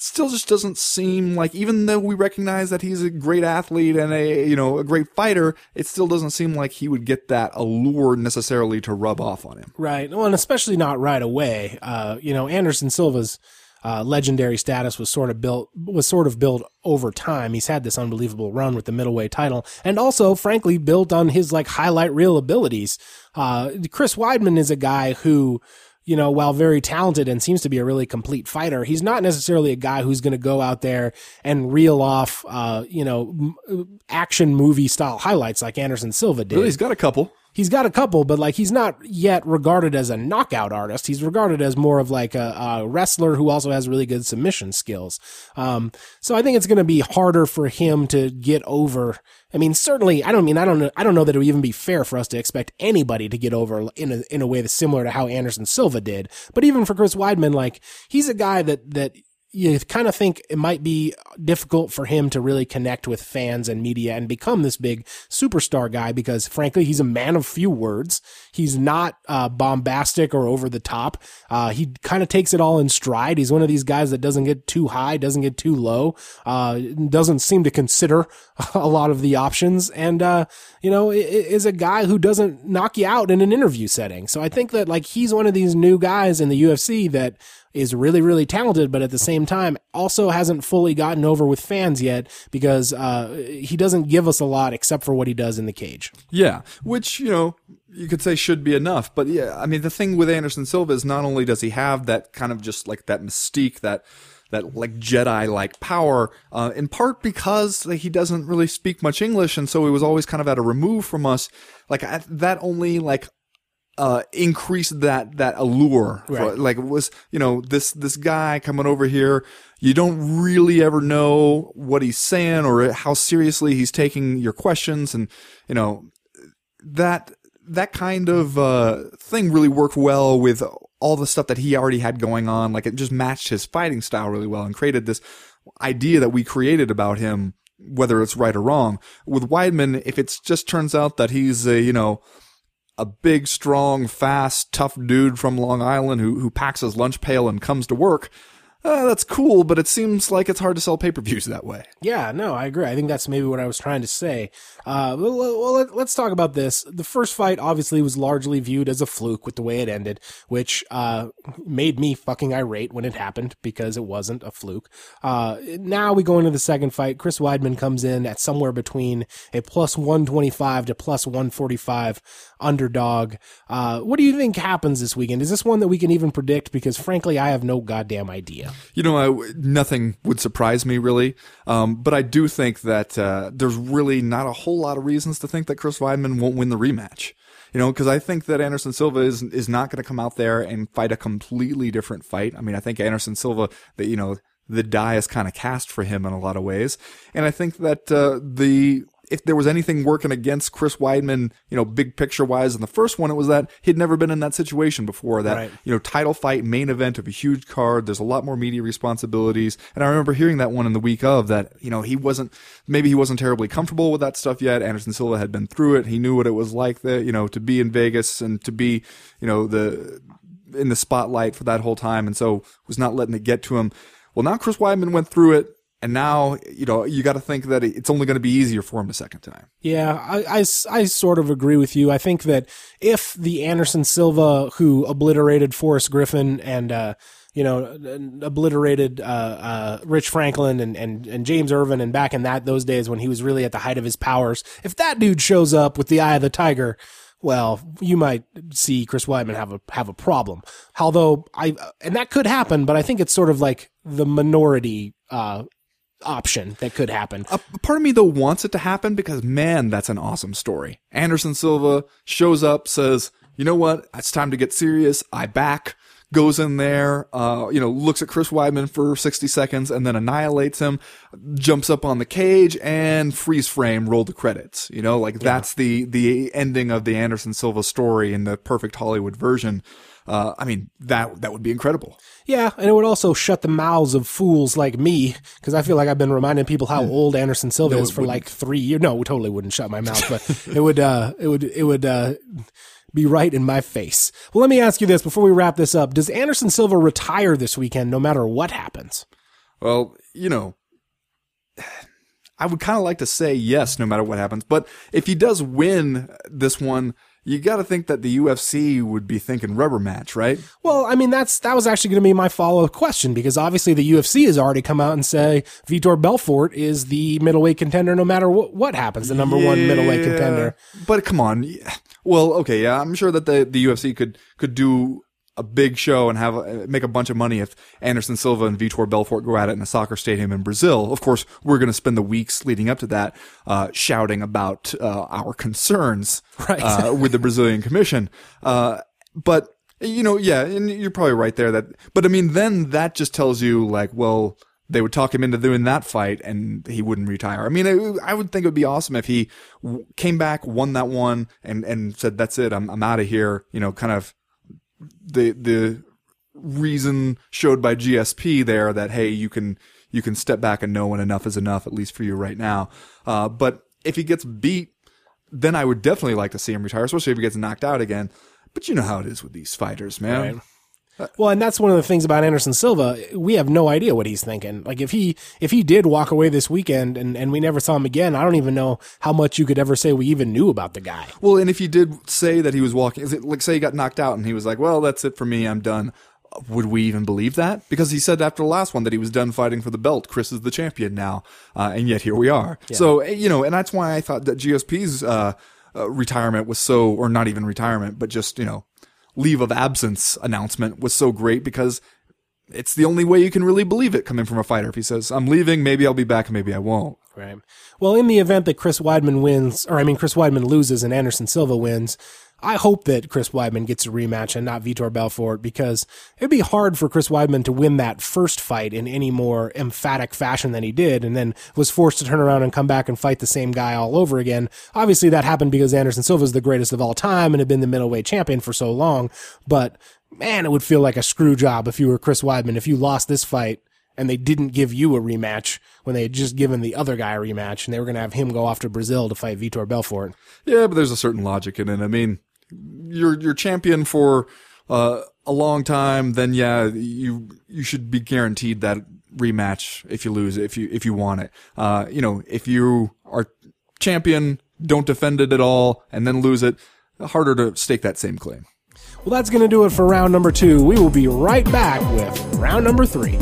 [SPEAKER 2] Still just doesn't seem like, even though we recognize that he's a great athlete and a, you know, a great fighter, it still doesn't seem like he would get that allure necessarily to rub off on him.
[SPEAKER 1] Right. Well, and especially not right away. Uh, you know, Anderson Silva's uh, legendary status was sort of built was sort of built over time. He's had this unbelievable run with the middleweight title, and also, frankly, built on his like highlight reel abilities. Uh, Chris Weidman is a guy who. You know, while very talented and seems to be a really complete fighter, he's not necessarily a guy who's going to go out there and reel off, uh, you know, m- action movie style highlights like Anderson Silva did.
[SPEAKER 2] He's got a couple.
[SPEAKER 1] He's got a couple, but like he's not yet regarded as a knockout artist. He's regarded as more of like a, a wrestler who also has really good submission skills. Um, so I think it's going to be harder for him to get over. I mean, certainly, I don't mean I don't know. I don't know that it would even be fair for us to expect anybody to get over in a in a way that's similar to how Anderson Silva did. But even for Chris Weidman, like he's a guy that that you kind of think it might be difficult for him to really connect with fans and media and become this big superstar guy because frankly he's a man of few words. He's not uh, bombastic or over the top. Uh, he kind of takes it all in stride. He's one of these guys that doesn't get too high doesn't get too low uh, doesn't seem to consider a lot of the options. And uh, you know is a guy who doesn't knock you out in an interview setting. So i think that like he's one of these new guys in the ufc that is really, really talented, but at the same time also hasn't fully gotten over with fans yet because uh, he doesn't give us a lot except for what he does in the cage.
[SPEAKER 2] Yeah, which you know you could say should be enough, but yeah, I mean the thing with Anderson Silva is not only does he have that kind of just like that mystique that that like Jedi like power, uh, in part because like, he doesn't really speak much English, and so he was always kind of at a remove from us. Like I, that only like uh, increase that that allure. For, like it was, you know, this this guy coming over here. You don't really ever know what he's saying or how seriously he's taking your questions, and you know that that kind of uh, thing really worked well with all the stuff that he already had going on. Like it just matched his fighting style really well and created this idea that we created about him, whether it's right or wrong. With Weidman, if it just turns out that he's a you know a big, strong, fast, tough dude from Long Island who who packs his lunch pail and comes to work. Uh, that's cool, but it seems like it's hard to sell pay per views that way.
[SPEAKER 1] Yeah, no, I agree. I think that's maybe what I was trying to say. Uh, well, well let, let's talk about this. The first fight obviously was largely viewed as a fluke with the way it ended, which uh, made me fucking irate when it happened because it wasn't a fluke. Uh, now we go into the second fight. Chris Weidman comes in at somewhere between a plus 125 to plus 145 underdog. Uh, what do you think happens this weekend? Is this one that we can even predict? Because frankly, I have no goddamn idea.
[SPEAKER 2] You know, I, nothing would surprise me really, um, but I do think that uh, there's really not a whole lot of reasons to think that Chris Weidman won't win the rematch. You know, because I think that Anderson Silva is is not going to come out there and fight a completely different fight. I mean, I think Anderson Silva, that you know, the die is kind of cast for him in a lot of ways, and I think that uh, the if there was anything working against Chris Weidman, you know, big picture wise in the first one, it was that he'd never been in that situation before. That
[SPEAKER 1] Right.
[SPEAKER 2] you know, title fight, main event of a huge card. There's a lot more media responsibilities. And I remember hearing that one in the week of that, you know, he wasn't, maybe he wasn't terribly comfortable with that stuff yet. Anderson Silva had been through it. He knew what it was like that, you know, to be in Vegas and to be, you know, the, in the spotlight for that whole time. And so was not letting it get to him. Well, now Chris Weidman went through it. And now, you know, you got to think that it's only going to be easier for him the second time.
[SPEAKER 1] Yeah, I I sort of agree with you. I think that if the Anderson Silva who obliterated Forrest Griffin and, uh, you know, obliterated uh, uh, Rich Franklin and, and, and James Irvin, and back in that those days when he was really at the height of his powers, if that dude shows up with the Eye of the Tiger, well, you might see Chris Weidman have a have a problem. Although I and that could happen, but I think it's sort of like the minority uh, option that could happen.
[SPEAKER 2] a part of me though wants it to happen because man, that's an awesome story. Anderson Silva shows up, says, "You know what? It's time to get serious. I back." Goes in there, uh, you know, looks at Chris Weidman for 60 seconds and then annihilates him, jumps up on the cage and freeze frame, roll the credits. You know, like that's the, the ending of the Anderson Silva story in the perfect Hollywood version. Uh, I mean, that, that would be incredible.
[SPEAKER 1] Yeah, and it would also shut the mouths of fools like me because I feel like I've been reminding people how old Anderson Silva is for like three years. No, it totally wouldn't shut my mouth, but it would. Uh, it would. It would. Uh, be right in my face. Well, let me ask you this before we wrap this up: Does Anderson Silva retire this weekend, no matter what happens?
[SPEAKER 2] Well, you know, I would kind of like to say yes, no matter what happens. But if he does win this one, you got to think that the UFC would be thinking rubber match, right?
[SPEAKER 1] Well, I mean, that's that was actually going to be my follow up question because obviously the UFC has already come out and say Vitor Belfort is the middleweight contender, no matter what, what happens, the number one middleweight contender.
[SPEAKER 2] But come on. Well, okay, yeah, I'm sure that the, the UFC could, could do a big show and have make a bunch of money if Anderson Silva and Vitor Belfort go at it in a soccer stadium in Brazil. Of course, we're going to spend the weeks leading up to that uh, shouting about uh, our concerns
[SPEAKER 1] Right.
[SPEAKER 2] uh, with the Brazilian Commission. Uh, but you know, yeah, and you're probably right there. That, but I mean, then that just tells you like, well, they would talk him into doing that fight and he wouldn't retire. I mean, it, I would think it would be awesome if he w- came back, won that one and, and said, that's it. I'm, I'm out of here. You know, kind of the, the reason showed by GSP there that hey, you can you can step back and know when enough is enough, at least for you right now. Uh, but if he gets beat, then I would definitely like to see him retire, especially if he gets knocked out again. But you know how it is with these fighters, man.
[SPEAKER 1] Right. Well, and that's one of the things about Anderson Silva. We have no idea what he's thinking. Like if he if he did walk away this weekend and, and we never saw him again, I don't even know how much you could ever say we even knew about the guy.
[SPEAKER 2] Well, and if he did say that he was walking, is it like say he got knocked out and he was like, "Well, that's it for me. I'm done." Would we even believe that? Because he said after the last one that he was done fighting for the belt. Chris is the champion now, uh, and yet here we are. So eh, you know, and that's why I thought that GSP's uh, uh, retirement was so, or not even retirement, but just you know, leave of absence announcement was so great because it's the only way you can really believe it coming from a fighter. If he says, I'm leaving, maybe I'll be back, maybe I won't.
[SPEAKER 1] Right. Well, in the event that Chris Weidman wins, or I mean, Chris Weidman loses and Anderson Silva wins, I hope that Chris Weidman gets a rematch and not Vitor Belfort because it'd be hard for Chris Weidman to win that first fight in any more emphatic fashion than he did and then was forced to turn around and come back and fight the same guy all over again. Obviously that happened because Anderson Silva is the greatest of all time and had been the middleweight champion for so long, but man, it would feel like a screw job if you were Chris Weidman if you lost this fight and they didn't give you a rematch when they had just given the other guy a rematch and they were going to have him go off to Brazil to fight Vitor Belfort.
[SPEAKER 2] Yeah, but there's a certain logic in it. I mean, you're you're champion for uh, a long time, then yeah, you you should be guaranteed that rematch if you lose if you if you want it. Uh, you know, if you are champion, don't defend it at all, and then lose it, harder to stake that same claim.
[SPEAKER 1] Well, that's going to do it for round number two. We will be right back with round number three.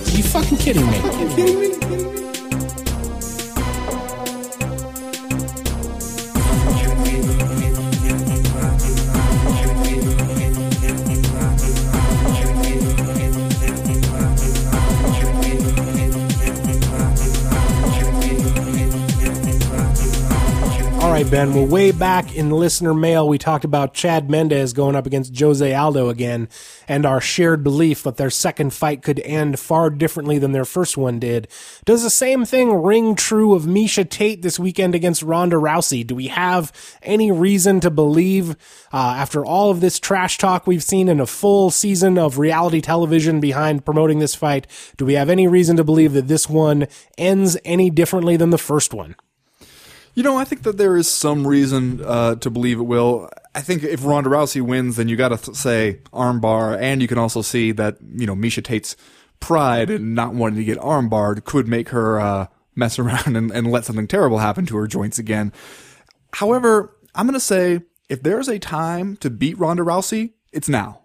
[SPEAKER 1] Are you fucking kidding me? Right, Ben. Well, way back in listener mail, we talked about Chad Mendes going up against Jose Aldo again, and our shared belief that their second fight could end far differently than their first one did. Does the same thing ring true of Miesha Tate this weekend against Ronda Rousey? Do we have any reason to believe, uh, after all of this trash talk we've seen in a full season of reality television behind promoting this fight, do we have any reason to believe that this one ends any differently than the first one?
[SPEAKER 2] You know, I think that there is some reason uh, to believe it will. I think if Ronda Rousey wins, then you got to th- say armbar, and you can also see that you know Miesha Tate's pride and not wanting to get armbarred could make her uh, mess around and, and let something terrible happen to her joints again. However, I'm going to say if there's a time to beat Ronda Rousey, it's now.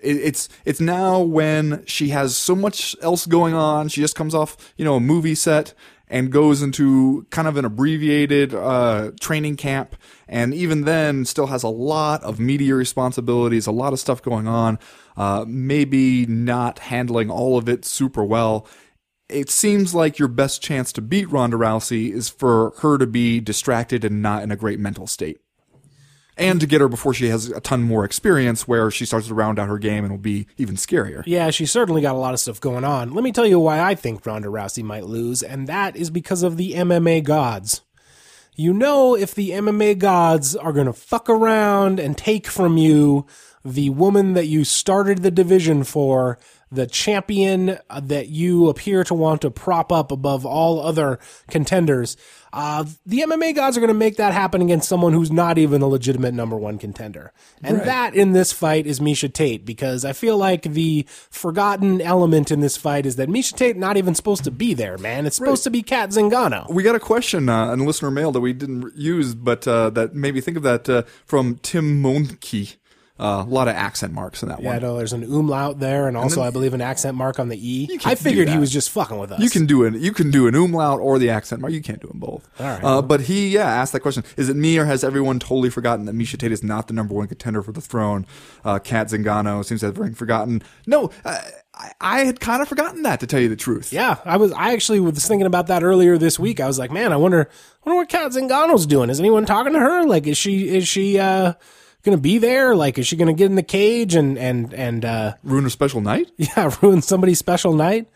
[SPEAKER 2] It, it's it's now when she has so much else going on. She just comes off, you know, a movie set and goes into kind of an abbreviated uh, training camp, and even then still has a lot of media responsibilities, a lot of stuff going on. Uh, maybe not handling all of it super well. It seems like your best chance to beat Ronda Rousey is for her to be distracted and not in a great mental state and to get her before she has a ton more experience where she starts to round out her game and will be even scarier.
[SPEAKER 1] Yeah, she's certainly got a lot of stuff going on. Let me tell you why I think Ronda Rousey might lose, and that is because of the MMA gods. You know, if the MMA gods are going to fuck around and take from you the woman that you started the division for, the champion that you appear to want to prop up above all other contenders, uh, the MMA gods are going to make that happen against someone who's not even a legitimate number one contender. And that in this fight is Miesha Tate because I feel like the forgotten element in this fight is that Miesha Tate not even supposed to be there, man. It's supposed to be Cat Zingano.
[SPEAKER 2] We got a question uh, in listener mail that we didn't use, but uh, that made me think of that uh, from Tim Monke. Uh, a lot of accent marks in that one.
[SPEAKER 1] Yeah, I
[SPEAKER 2] one.
[SPEAKER 1] know there's an umlaut there, and also I believe an accent mark on the E. I figured he was just fucking with us.
[SPEAKER 2] You can do it. You can do an umlaut or the accent mark. You can't do them both.
[SPEAKER 1] All right.
[SPEAKER 2] Uh, but he, yeah, asked that question: Is it me or has everyone totally forgotten that Miesha Tate is not the number one contender for the throne? Uh, Cat Zingano seems to have very forgotten. No, uh, I, I had kind of forgotten that to tell you the truth.
[SPEAKER 1] Yeah, I was. I actually was thinking about that earlier this week. I was like, man, I wonder, wonder what Cat Zingano's doing. Is anyone talking to her? Like, is she is she uh gonna be there? Like, is she gonna get in the cage and and and uh
[SPEAKER 2] Ruin her special night.
[SPEAKER 1] yeah, ruin somebody's special night?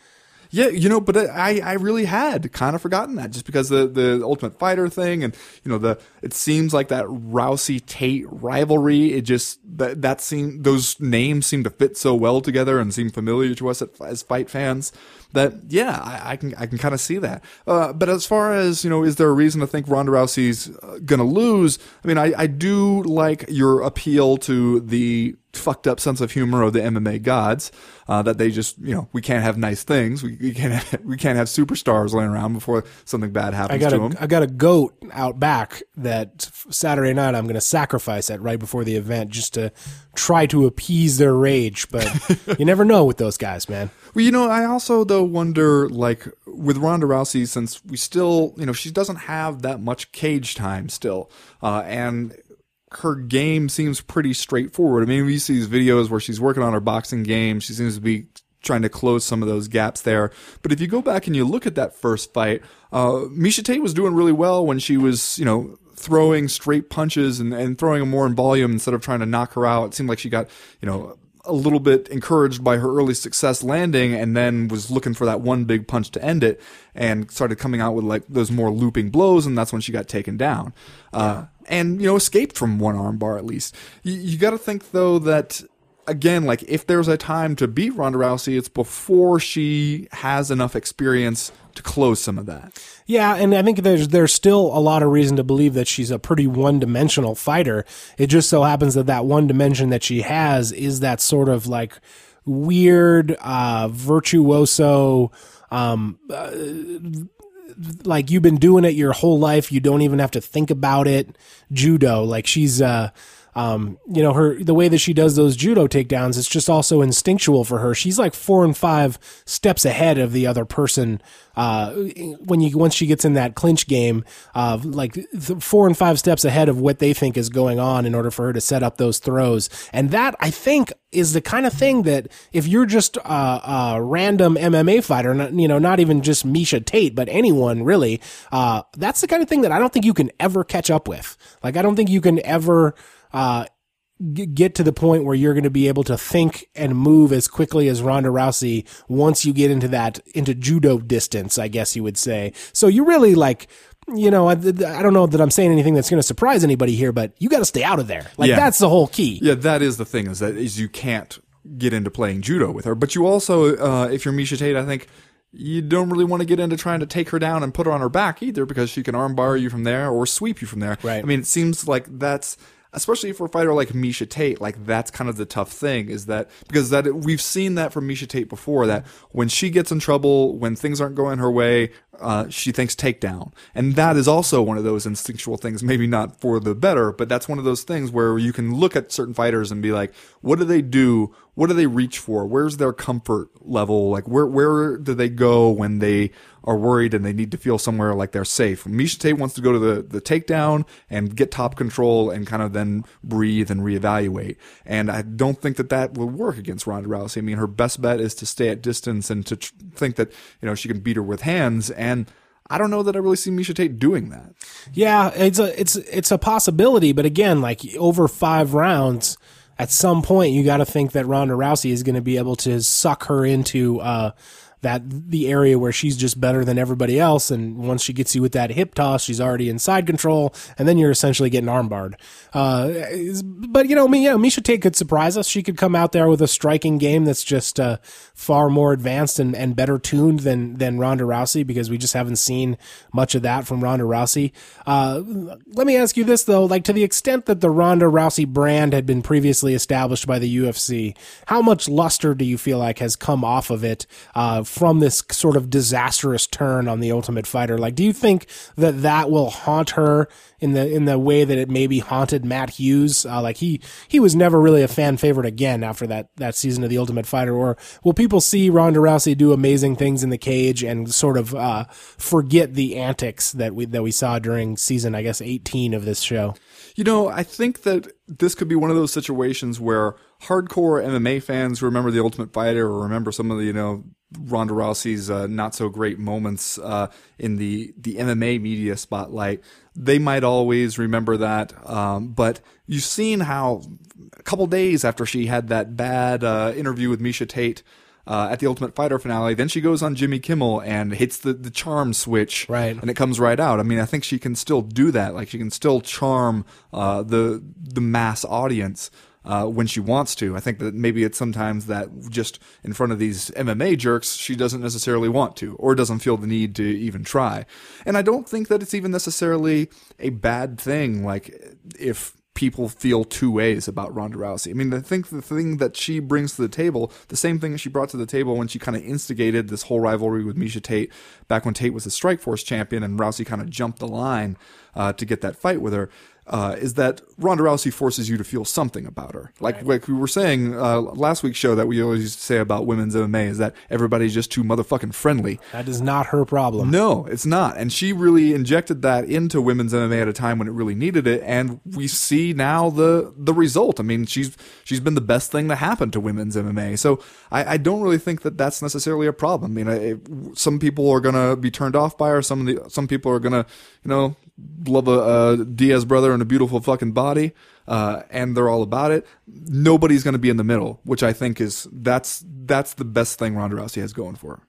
[SPEAKER 2] Yeah, you know, but I, I really had kind of forgotten that just because the, the Ultimate Fighter thing and, you know, the, it seems like that Rousey Tate rivalry, it just, that, that seemed, those names seem to fit so well together and seem familiar to us as fight fans that, yeah, I, I can, I can kind of see that. Uh, but as far as, you know, is there a reason to think Ronda Rousey's uh, gonna lose? I mean, I, I do like your appeal to the fucked up sense of humor of the MMA gods. Uh, that they just, you know, we can't have nice things. We, we can't, have, we can't have superstars laying around before something bad happens
[SPEAKER 1] I got
[SPEAKER 2] to
[SPEAKER 1] a
[SPEAKER 2] them.
[SPEAKER 1] I got a goat out back that Saturday night I'm going to sacrifice it right before the event just to try to appease their rage. But you never know with those guys, man.
[SPEAKER 2] Well, you know, I also though wonder, like with Ronda Rousey, since we still, you know, she doesn't have that much cage time still, uh, and her game seems pretty straightforward. I mean, we see these videos where she's working on her boxing game. She seems to be trying to close some of those gaps there. But if you go back and you look at that first fight, uh, Miesha Tate was doing really well when she was, you know, throwing straight punches and, and throwing them more in volume instead of trying to knock her out. It seemed like she got, you know, a little bit encouraged by her early success landing and then was looking for that one big punch to end it and started coming out with like those more looping blows and that's when she got taken down. Uh, and, you know, escaped from one arm bar at least. You, you gotta think though that again, like if there's a time to beat Ronda Rousey, it's before she has enough experience to close some of that.
[SPEAKER 1] Yeah, and I think there's there's still a lot of reason to believe that she's a pretty one-dimensional fighter. It just so happens that that one dimension that she has is that sort of like weird uh virtuoso um uh, like you've been doing it your whole life. You don't even have to think about it. Judo like she's uh um, you know, her the way that she does those judo takedowns, it's just also instinctual for her. She's like four and five steps ahead of the other person. Uh, when you once she gets in that clinch game, uh, like four and five steps ahead of what they think is going on in order for her to set up those throws, and that I think is the kind of thing that if you're just a, a random MMA fighter, not, you know, not even just Miesha Tate, but anyone really, uh, that's the kind of thing that I don't think you can ever catch up with. Like I don't think you can ever uh, g- get to the point where you're going to be able to think and move as quickly as Ronda Rousey once you get into that into judo distance, I guess you would say. So you really like. You know, I, I don't know that I'm saying anything that's going to surprise anybody here, but you got to stay out of there. Like
[SPEAKER 2] Yeah.
[SPEAKER 1] that's the whole key.
[SPEAKER 2] Yeah, that is the thing is that is you can't get into playing judo with her, but you also, uh, if you're Miesha Tate, I think you don't really want to get into trying to take her down and put her on her back either because she can armbar you from there or sweep you from there.
[SPEAKER 1] Right.
[SPEAKER 2] I mean, it seems like that's especially for a fighter like Miesha Tate, like that's kind of the tough thing is that because that we've seen that from Miesha Tate before that when she gets in trouble, when things aren't going her way, uh, she thinks takedown, and that is also one of those instinctual things. Maybe not for the better, but that's one of those things where you can look at certain fighters and be like, what do they do? What do they reach for? Where's their comfort level? Like where where do they go when they are worried and they need to feel somewhere like they're safe? Miesha Tate wants to go to the the takedown and get top control and kind of then breathe and reevaluate. And I don't think that that will work against Ronda Rousey. I mean, her best bet is to stay at distance and to tr- think that you know she can beat her with hands and. I don't know that I really see Miesha Tate doing that.
[SPEAKER 1] Yeah, it's a it's it's a possibility, but again, like over five rounds, at some point you got to think that Ronda Rousey is going to be able to suck her into uh, that the area where she's just better than everybody else, and once she gets you with that hip toss, she's already in side control, and then you're essentially getting armbarred. Uh, but you know, me, yeah, Miesha Tate could surprise us. She could come out there with a striking game that's just uh, far more advanced and, and better tuned than than Ronda Rousey because we just haven't seen much of that from Ronda Rousey. Uh, let me ask you this though, like to the extent that the Ronda Rousey brand had been previously established by the UFC, how much luster do you feel like has come off of it uh, from this sort of disastrous turn on the Ultimate Fighter? Like, do you think that that will haunt her in the in the way that it maybe haunted Matt Hughes? Uh, like he he was never really a fan favorite again after that that season of the Ultimate Fighter. Or will people see Ronda Rousey do amazing things in the cage and sort of uh, forget the antics that we that we saw during season I guess eighteen of this show?
[SPEAKER 2] You know, I think that this could be one of those situations where hardcore MMA fans remember the Ultimate Fighter or remember some of the, you know, Ronda Rousey's uh, not so great moments uh, in the the MMA media spotlight, they might always remember that. Um, but you've seen how a couple days after she had that bad uh, interview with Miesha Tate. uh, at the Ultimate Fighter finale. Then she goes on Jimmy Kimmel and hits the, the charm switch,
[SPEAKER 1] Right.
[SPEAKER 2] And it comes right out. I mean, I think she can still do that. Like she can still charm uh, the the mass audience. Uh, when she wants to, I think that maybe it's sometimes that just in front of these MMA jerks, she doesn't necessarily want to, or doesn't feel the need to even try. And I don't think that it's even necessarily a bad thing. Like if people feel two ways about Ronda Rousey. I mean, I think the thing that she brings to the table, the same thing she brought to the table when she kind of instigated this whole rivalry with Miesha Tate back when Tate was the Strikeforce champion and Rousey kind of jumped the line uh, to get that fight with her. Uh, is that Ronda Rousey forces you to feel something about her? Like like we were saying uh, last week's show that we always used to say about women's MMA is that everybody's just too motherfucking friendly.
[SPEAKER 1] That is not her problem.
[SPEAKER 2] No, it's not. And she really injected that into women's MMA at a time when it really needed it, and we see now the the result. I mean, she's she's been the best thing to happen to women's MMA. So I, I don't really think that that's necessarily a problem. I mean, I, some people are gonna be turned off by her. Some of the some people are gonna, you know, love a, a Diaz brother and a beautiful fucking body. Uh, and they're all about it. Nobody's going to be in the middle, which I think is that's that's the best thing Ronda Rousey has going for her.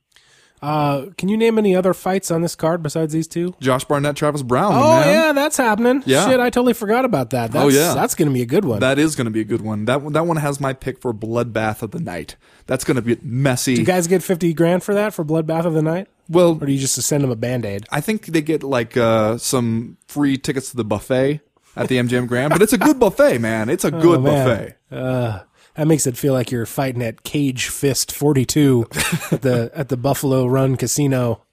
[SPEAKER 1] Uh, can you name any other fights on this card besides these two?
[SPEAKER 2] Josh Barnett, Travis Browne.
[SPEAKER 1] Oh
[SPEAKER 2] man.
[SPEAKER 1] yeah, that's happening.
[SPEAKER 2] Yeah.
[SPEAKER 1] Shit, I totally forgot about that. That's,
[SPEAKER 2] Oh, yeah.
[SPEAKER 1] that's gonna be a good one.
[SPEAKER 2] That is going to be a good one. That one- that one has my pick for bloodbath of the night. That's going to be messy.
[SPEAKER 1] Do you guys get fifty grand for that for Bloodbath of the Night,
[SPEAKER 2] well,
[SPEAKER 1] or do you just send them a band aid?
[SPEAKER 2] I think they get like uh, some free tickets to the buffet at the MGM Grand, but it's a good buffet, man. It's a good
[SPEAKER 1] Oh, man.
[SPEAKER 2] buffet.
[SPEAKER 1] Uh, that makes it feel like you're fighting at Cage Fist 42 at the at the Buffalo Run Casino,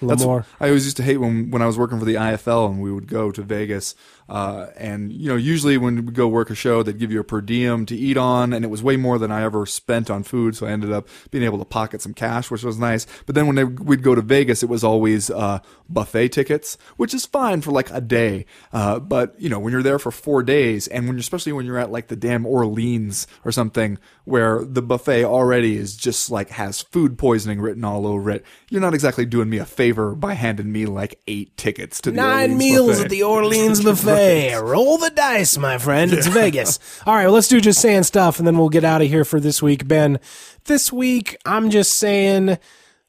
[SPEAKER 2] That's
[SPEAKER 1] Lemoore.
[SPEAKER 2] I always used to hate when when I was working for the IFL and we would go to Vegas. Uh, and you know, usually when we go work a show, they'd give you a per diem to eat on, and it was way more than I ever spent on food. So I ended up being able to pocket some cash, which was nice. But then when they, we'd go to Vegas, it was always uh, buffet tickets, which is fine for like a day. Uh, but you know, when you're there for four days, and when you're, especially when you're at like the damn Orleans or something, where the buffet already is just like has food poisoning written all over it, you're not exactly doing me a favor by handing me like eight tickets to the
[SPEAKER 1] Nine
[SPEAKER 2] Orleans
[SPEAKER 1] meals
[SPEAKER 2] buffet.
[SPEAKER 1] at the Orleans buffet. Hey, roll the dice, my friend. It's Vegas. All right, well, let's do just saying stuff, and then we'll get out of here for this week. Ben, this week I'm just saying.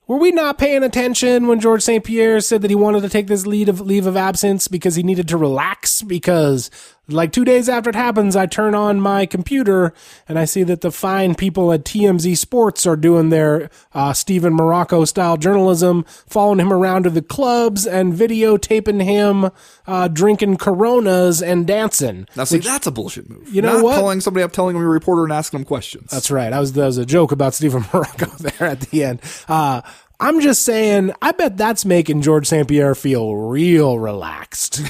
[SPEAKER 1] Were we not paying attention when George St. Pierre said that he wanted to take this lead of leave of absence because he needed to relax? Because like two days after it happens, I turn on my computer and I see that the fine people at TMZ Sports are doing their uh, Steven Marrocco style journalism, following him around to the clubs and videotaping him uh, drinking Coronas and dancing.
[SPEAKER 2] Now, see, that's a bullshit move.
[SPEAKER 1] You know
[SPEAKER 2] Not
[SPEAKER 1] what?
[SPEAKER 2] calling somebody up, telling them you're a reporter, and asking them questions.
[SPEAKER 1] That's right. I was that was a joke about Steven Marrocco there at the end. Uh, I'm just saying, I bet that's making George St. Pierre feel real relaxed.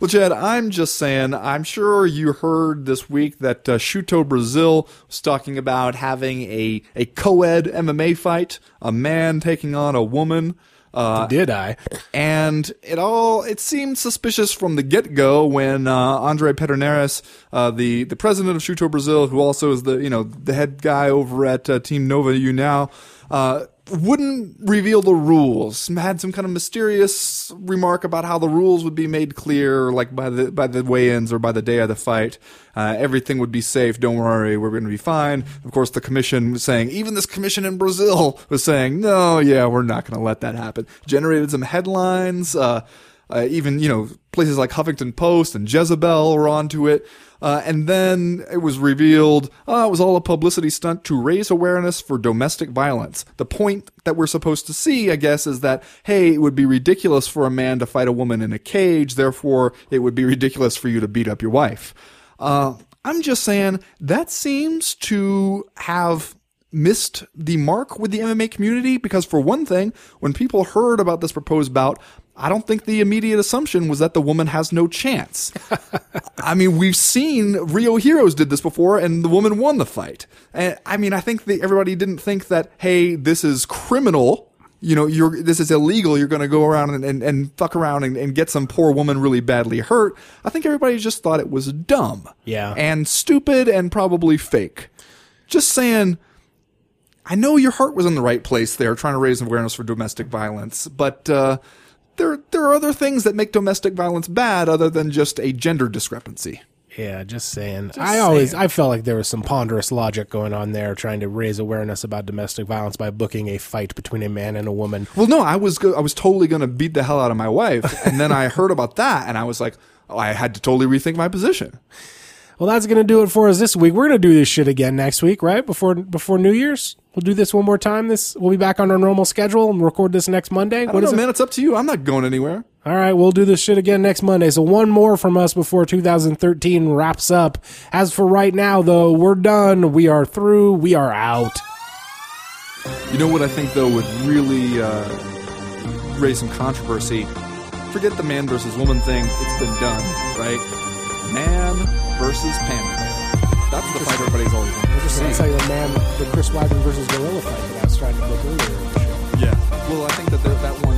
[SPEAKER 2] Well, Chad, I'm just saying, I'm sure you heard this week that uh, Shooto Brazil was talking about having a, a co-ed MMA fight, a man taking on a woman. Uh,
[SPEAKER 1] Did I?
[SPEAKER 2] and it all it seemed suspicious from the get go when uh, Andre Pederneiras, uh, the the president of Shooto Brazil, who also is the you know the head guy over at uh, Team Nova União, uh, wouldn't reveal the rules. Had some kind of mysterious remark about how the rules would be made clear, like by the by the weigh-ins or by the day of the fight. Uh, everything would be safe. Don't worry, we're going to be fine. Of course, the commission was saying, even this commission in Brazil was saying, no, yeah, we're not going to let that happen. Generated some headlines. Uh, uh, even you know places like Huffington Post and Jezebel were onto it. Uh, and then it was revealed uh, it was all a publicity stunt to raise awareness for domestic violence. The point that we're supposed to see, I guess, is that hey, it would be ridiculous for a man to fight a woman in a cage. Therefore, it would be ridiculous for you to beat up your wife. Uh, I'm just saying that seems to have missed the mark with the MMA community because, for one thing, when people heard about this proposed bout, I don't think the immediate assumption was that the woman has no chance. I mean, we've seen Rio Heroes did this before, and the woman won the fight. And I mean, I think that everybody didn't think that, hey, this is criminal. You know, you're this is illegal. You're going to go around and, and, and fuck around and, and get some poor woman really badly hurt. I think everybody just thought it was dumb,
[SPEAKER 1] Yeah.
[SPEAKER 2] and stupid, and probably fake. Just saying. I know your heart was in the right place there, trying to raise awareness for domestic violence, but uh, there there are other things that make domestic violence bad other than just a gender discrepancy.
[SPEAKER 1] Yeah, just saying. I always I felt like there was some ponderous logic going on there, trying to raise awareness about domestic violence by booking a fight between a man and a woman.
[SPEAKER 2] Well, no, I was go- I was totally going to beat the hell out of my wife, and then I heard about that, and I was like, oh, I had to totally rethink my position.
[SPEAKER 1] Well, that's gonna do it for us this week. We're gonna do this shit again next week, right? Before before New Year's, we'll do this one more time. This we'll be back on our normal schedule and record this next Monday.
[SPEAKER 2] I don't know, man. It's up to you. I'm not going anywhere.
[SPEAKER 1] All right, we'll do this shit again next Monday. So one more from us before 2013 wraps up. As for right now, though, we're done. We are through. We are out.
[SPEAKER 2] You know what I think though would really uh, raise some controversy. Forget the man versus woman thing. It's been done, right? Man versus panda bear. That's the fight everybody's always wanted to
[SPEAKER 1] Interesting. That's
[SPEAKER 2] see.
[SPEAKER 1] like the man, the Chris Weidman versus gorilla fight that I was trying to book earlier in the show.
[SPEAKER 2] Yeah. Well, I think that there, that one might have